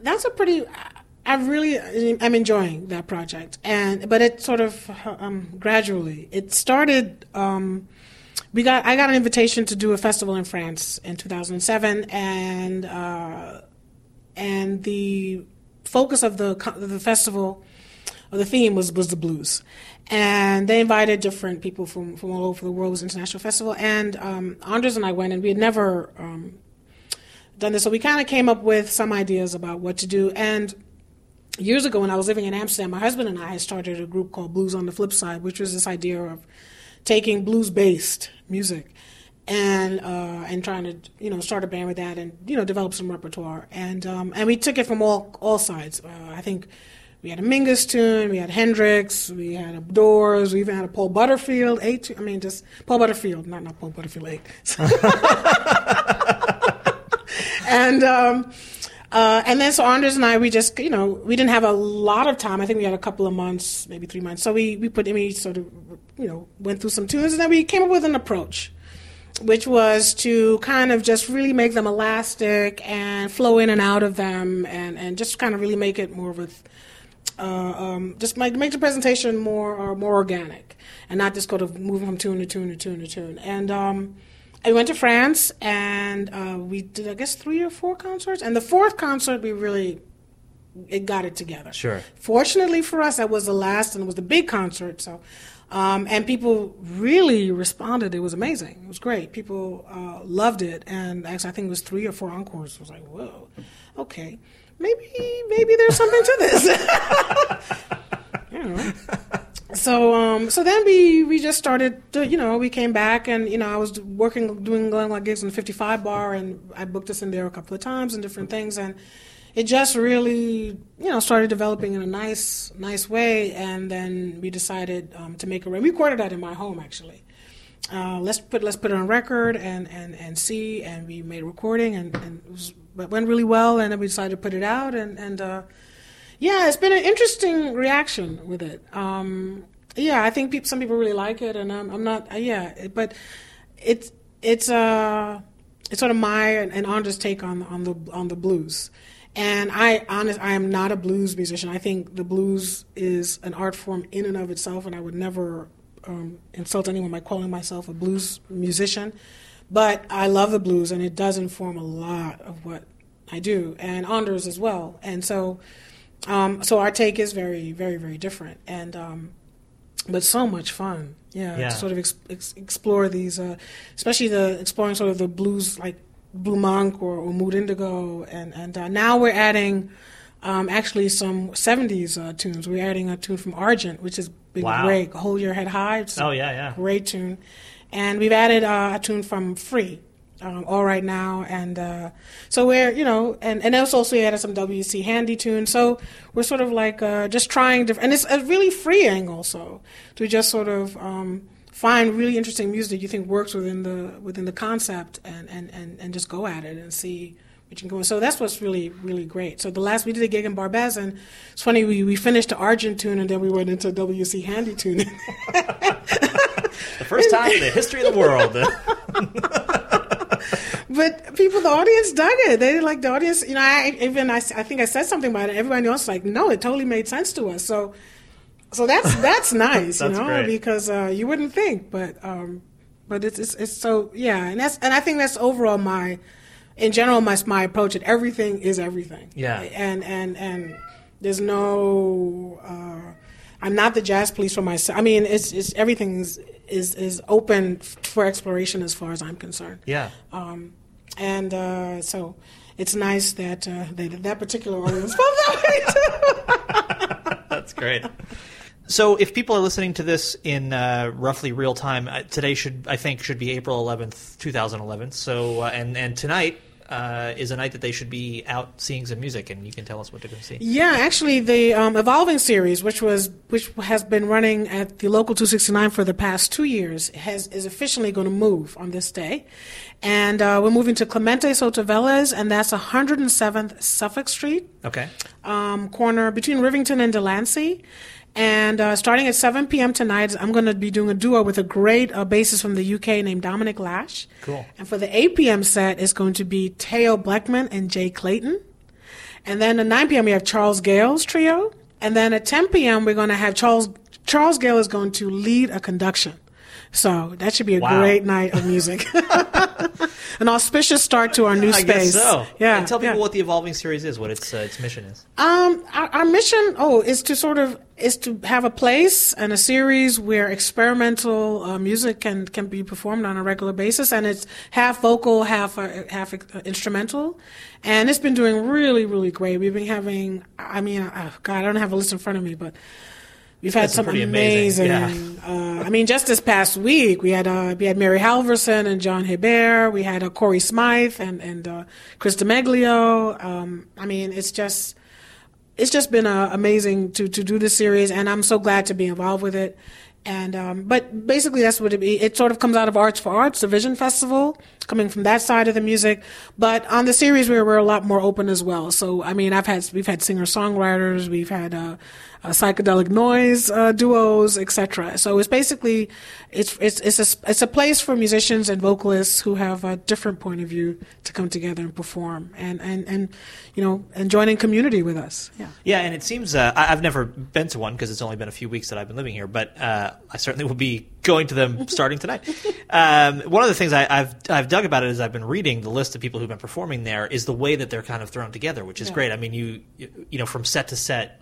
that's a pretty i really i'm enjoying that project and but it sort of um, gradually it started um, we got i got an invitation to do a festival in france in 2007 and uh, and the focus of the the festival or the theme was was the blues and they invited different people from, from all over the world it was an international festival and um, and i went and we had never um, done this. So we kind of came up with some ideas about what to do. And years ago, when I was living in Amsterdam, my husband and I had started a group called Blues on the Flip Side, which was this idea of taking blues-based music and uh, and trying to you know start a band with that and you know develop some repertoire. And um, and we took it from all all sides. Uh, I think. We had a Mingus tune, we had Hendrix, we had a Doors, we even had a Paul Butterfield eight. I mean, just Paul Butterfield, not not Paul Butterfield eight. and um, uh, and then so Anders and I, we just you know we didn't have a lot of time. I think we had a couple of months, maybe three months. So we we put we sort of you know went through some tunes, and then we came up with an approach, which was to kind of just really make them elastic and flow in and out of them, and and just kind of really make it more with. Uh, um, just make, make the presentation more uh, more organic and not just go to moving from tune to tune to tune to tune. And um, I went to France and uh, we did I guess three or four concerts. And the fourth concert we really it got it together. Sure. Fortunately for us, that was the last and it was the big concert. So. Um, and people really responded. It was amazing. It was great. People uh, loved it, and actually, I think it was three or four encores. It was like, whoa, okay, maybe maybe there's something to this. So um, so then we we just started. To, you know, we came back, and you know, I was working doing like gigs in the 55 bar, and I booked us in there a couple of times and different things, and it just really you know started developing in a nice nice way, and then we decided um, to make a. record. We recorded that in my home actually. Uh, let's put let's put it on record and, and, and see, and we made a recording, and, and it, was, it went really well, and then we decided to put it out, and and uh, yeah, it's been an interesting reaction with it. Um, yeah, I think peop some people really like it, and I'm, I'm not. Uh, yeah, but it's it's uh it's sort of my and Anders' take on on the on the blues. And I honest, I am not a blues musician. I think the blues is an art form in and of itself, and I would never um, insult anyone by calling myself a blues musician. But I love the blues, and it does inform a lot of what I do, and Anders as well. And so, um, so our take is very, very, very different, and um, but so much fun. Yeah, Yeah. to sort of ex- ex- explore these, uh, especially the exploring sort of the blues like Blue Monk or, or Mood Indigo, and and uh, now we're adding. Um, actually, some '70s uh, tunes. We're adding a tune from Argent, which has been Wow. great. Hold Your Head High. It's Oh yeah, yeah. great tune. And we've added uh, a tune from Free, um, All Right Now. And uh, so we're, you know, and, and also we added some WC Handy tunes. So we're sort of like uh, just trying to, and it's a really freeing also to just sort of um, find really interesting music that you think works within the within the concept and, and, and, and just go at it and see what you can go. So that's what's really, really great. So the last, we did a gig in Barbès, and it's funny, we, we finished the Argent tune and then we went into WC Handy tune. The first time in the history of the world. But people, the audience dug it. They like the audience. You know, I even I, I think I said something about it. Everybody else was like, no, it totally made sense to us. So, so that's that's nice, you know, great. because uh, you wouldn't think, but um, but it's, it's it's so yeah, and that's and I think that's overall my, in general, my my approach. At everything is everything. Yeah. and and and there's no. Uh, I'm not the jazz police for myself. I mean, it's it's everything is is open for exploration as far as I'm concerned. yeah. Um, and uh, so it's nice that, uh, that that particular audience felt that way too. That's great. So, if people are listening to this in uh, roughly real time, uh, today should I think should be April eleventh, two thousand eleven. So, uh, and and tonight uh, is a night that they should be out seeing some music, and you can tell us what to go see. Yeah, actually, the um, Evolving series, which was which has been running at the local 269 for the past two years, has is officially going to move on this day, and uh, we're moving to Clemente Soto Velez, and that's 107th Suffolk Street. Okay. um, corner between Rivington and Delancey. And uh, starting at 7 p.m. tonight, I'm going to be doing a duo with a great uh, bassist from the UK named Dominic Lash. Cool. And for the 8 p.m. set, it's going to be Theo Bleckmann and Jay Clayton. And then at 9 p.m. we have Charles Gayle's trio. And then at 10 p.m. we're going to have Charles Charles Gayle is going to lead a conduction. So that should be a Wow. great night of music. An auspicious start to our new I space. so. Yeah. And tell people yeah. what the evolving series is, what its uh, its mission is. Um, our, our mission, oh, is to sort of is to have a place and a series where experimental uh, music can can be performed on a regular basis, and it's half vocal, half uh, half uh, instrumental, and it's been doing really, really great. We've been having, I mean, uh, God, I don't have a list in front of me, but. We've had That's some amazing, amazing. Uh, I mean, just this past week, we had uh, we had Mary Halvorson and John Hebert. We had uh, Cory Smythe and and uh, Chris DeMeglio. Um, I mean, it's just it's just been uh, amazing to to do this series, and I'm so glad to be involved with it. And um, but basically, that's what it be. It sort of comes out of Arts for Arts, the Vision Festival, coming from that side of the music. But on the series, we're we're a lot more open as well. So I mean, I've had we've had singer songwriters, we've had uh, uh, psychedelic noise uh, duos, etc. So it's basically it's it's it's a it's a place for musicians and vocalists who have a different point of view to come together and perform and and and you know and join in community with us. Yeah. Yeah, and it seems uh, I, I've never been to one because it's only been a few weeks that I've been living here, but uh, I certainly will be going to them starting tonight. Um, one of the things I, I've I've dug about it as I've been reading the list of people who've been performing there is the way that they're kind of thrown together, which is Yeah. great. I mean, you you know from set to set,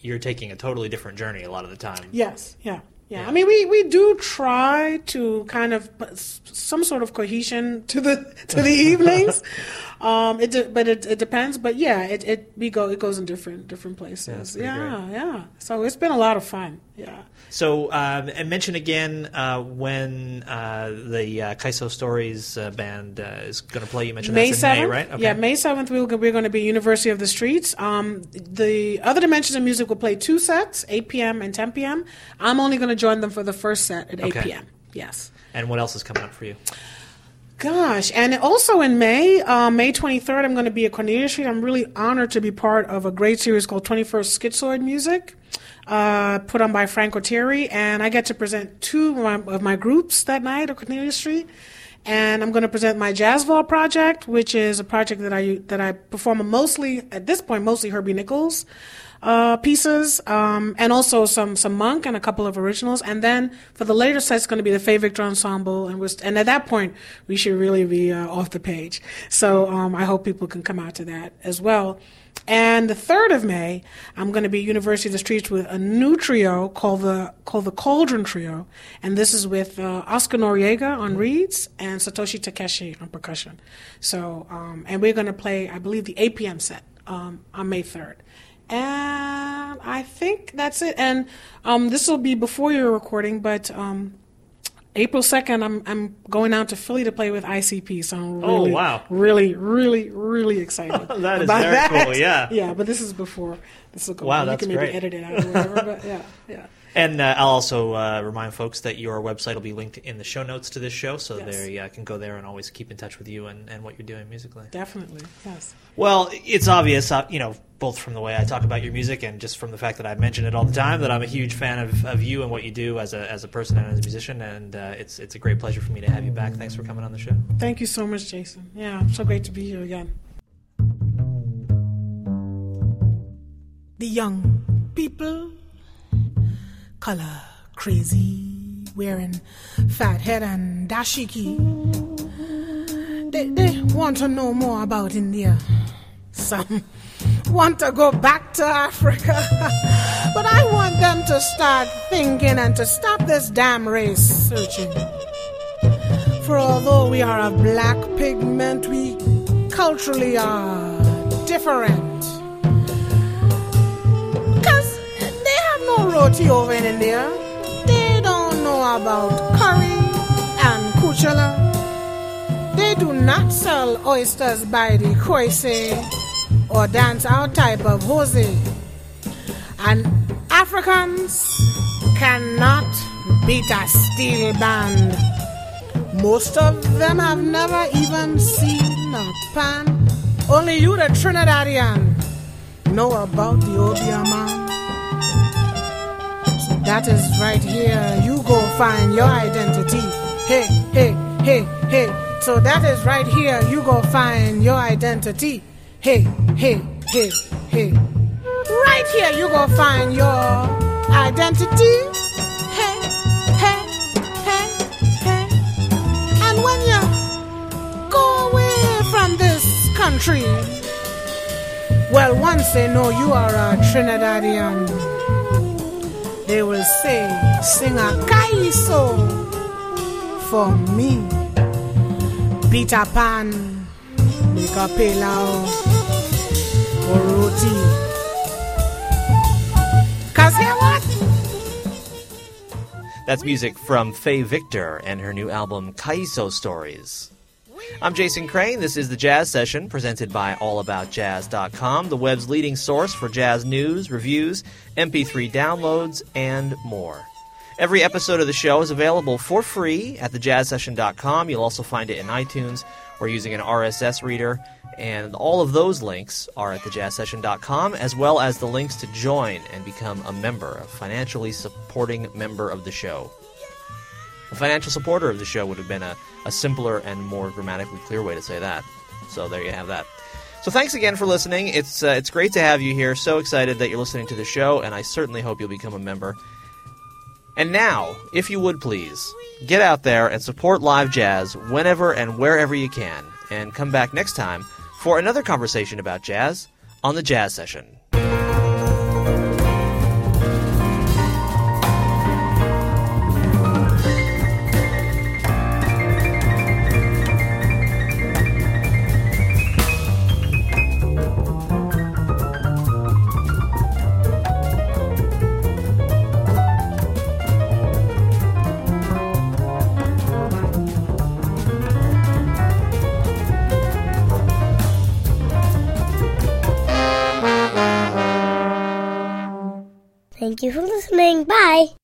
you're taking a totally different journey a lot of the time. Yes. Yeah. Yeah. Yeah. I mean, we, we do try to kind of put some sort of cohesion to the to the evenings. Um, it de- but it, it depends. But yeah, it, it we go it goes in different different places. pretty Yeah, yeah. So it's been a lot of fun. Yeah. So, um, and mention again uh, when uh, the uh, Kaiso Stories uh, band uh, is going to play. You mentioned May that's in May, seventh, right? Okay. yeah, May seventh. We're, we're going to be University of the Streets. Um, the other dimensions of music will play two sets, eight p.m. and ten p.m. I'm only going to join them for the first set at Okay. p.m. Yes. And what else is coming up for you? Gosh, and also in May, uh, May 23rd, I'm going to be at Cornelia Street. I'm really honored to be part of a great series called 21st Schizoid Music. Uh, put on by Frank Oteri, and I get to present two of my, of my groups that night at Cornelia Street. And I'm going to present my Jazz Vault project, which is a project that I that I perform mostly at this point mostly Herbie Nichols uh, pieces, um, and also some some Monk and a couple of originals. And then for the later set, it's going to be the Fay Victor Ensemble, and was and at that point we should really be uh, off the page. So um, I hope people can come out to that as well. And the third of May, I'm going to be University of the Streets with a new trio called the called the Cauldron Trio, and this is with uh, Oscar Noriega on reeds and Satoshi Takeishi on percussion. So, um, and we're going to play, I believe, the 8 p.m. set um, on May 3rd. And I think that's it. And um, this will be before your recording, but um, April second, I'm I'm going out to Philly to play with ICP. So I'm Oh, wow. really, really, really excited. That is very that. cool, yeah. yeah. But this is before this will go. Wow, on. that's you can maybe great. edit it out or whatever. but yeah, yeah. And uh, I'll also uh, remind folks that your website will be linked in the show notes to this show, so Yes. they uh, can go there and always keep in touch with you and, and what you're doing musically. Definitely, yes. Well, it's obvious, uh, you know, both from the way I talk about your music and just from the fact that I mention it all the time, that I'm a huge fan of, of you and what you do as a, as a person and as a musician. And uh, it's it's a great pleasure for me to have you back. Thanks for coming on the show. Thank you so much, Jason. Yeah, so great to be here again. The young people, color crazy, wearing fat head and dashiki. They, they want to know more about India. Some want to go back to Africa. but I want them to start thinking and to stop this damn race searching. For although we are a black pigment, we culturally are different. Roti over in India. They don't know about curry and kuchala. They do not sell oysters by the koise or dance our type of hose. And Africans cannot beat a steel band. Most of them have never even seen a pan. Only you, the Trinidadian, know about the obeah man. So that is right here. You go find your identity. Hey, hey, hey, hey. So that is right here. You go find your identity. Hey, hey, hey, hey. Right here, you go find your identity. Hey, hey, hey, hey. And when you go away from this country, well, once they know you are a Trinidadian, they will say, sing a kaiso for me. A pan, make a pilau, or roti. Cause what? That's music from Fay Victor and her new album Kaiso Stories. I'm Jason Crane. This is the Jazz Session presented by AllAboutJazz.com, the web's leading source for jazz news, reviews, MP3 downloads, and more. Every episode of the show is available for free at thejazzsession.com. You'll also find it in iTunes or using an RSS reader. And all of those links are at thejazzsession.com, as well as the links to join and become a member, a financially supporting member of the show. A financial supporter of the show would have been a, a simpler and more grammatically clear way to say that. So there you have that. So thanks again for listening. It's uh, it's great to have you here. So excited that you're listening to the show, and I certainly hope you'll become a member. And now, if you would please, get out there and support live jazz whenever and wherever you can, and come back next time for another conversation about jazz on the Jazz Session. Bye.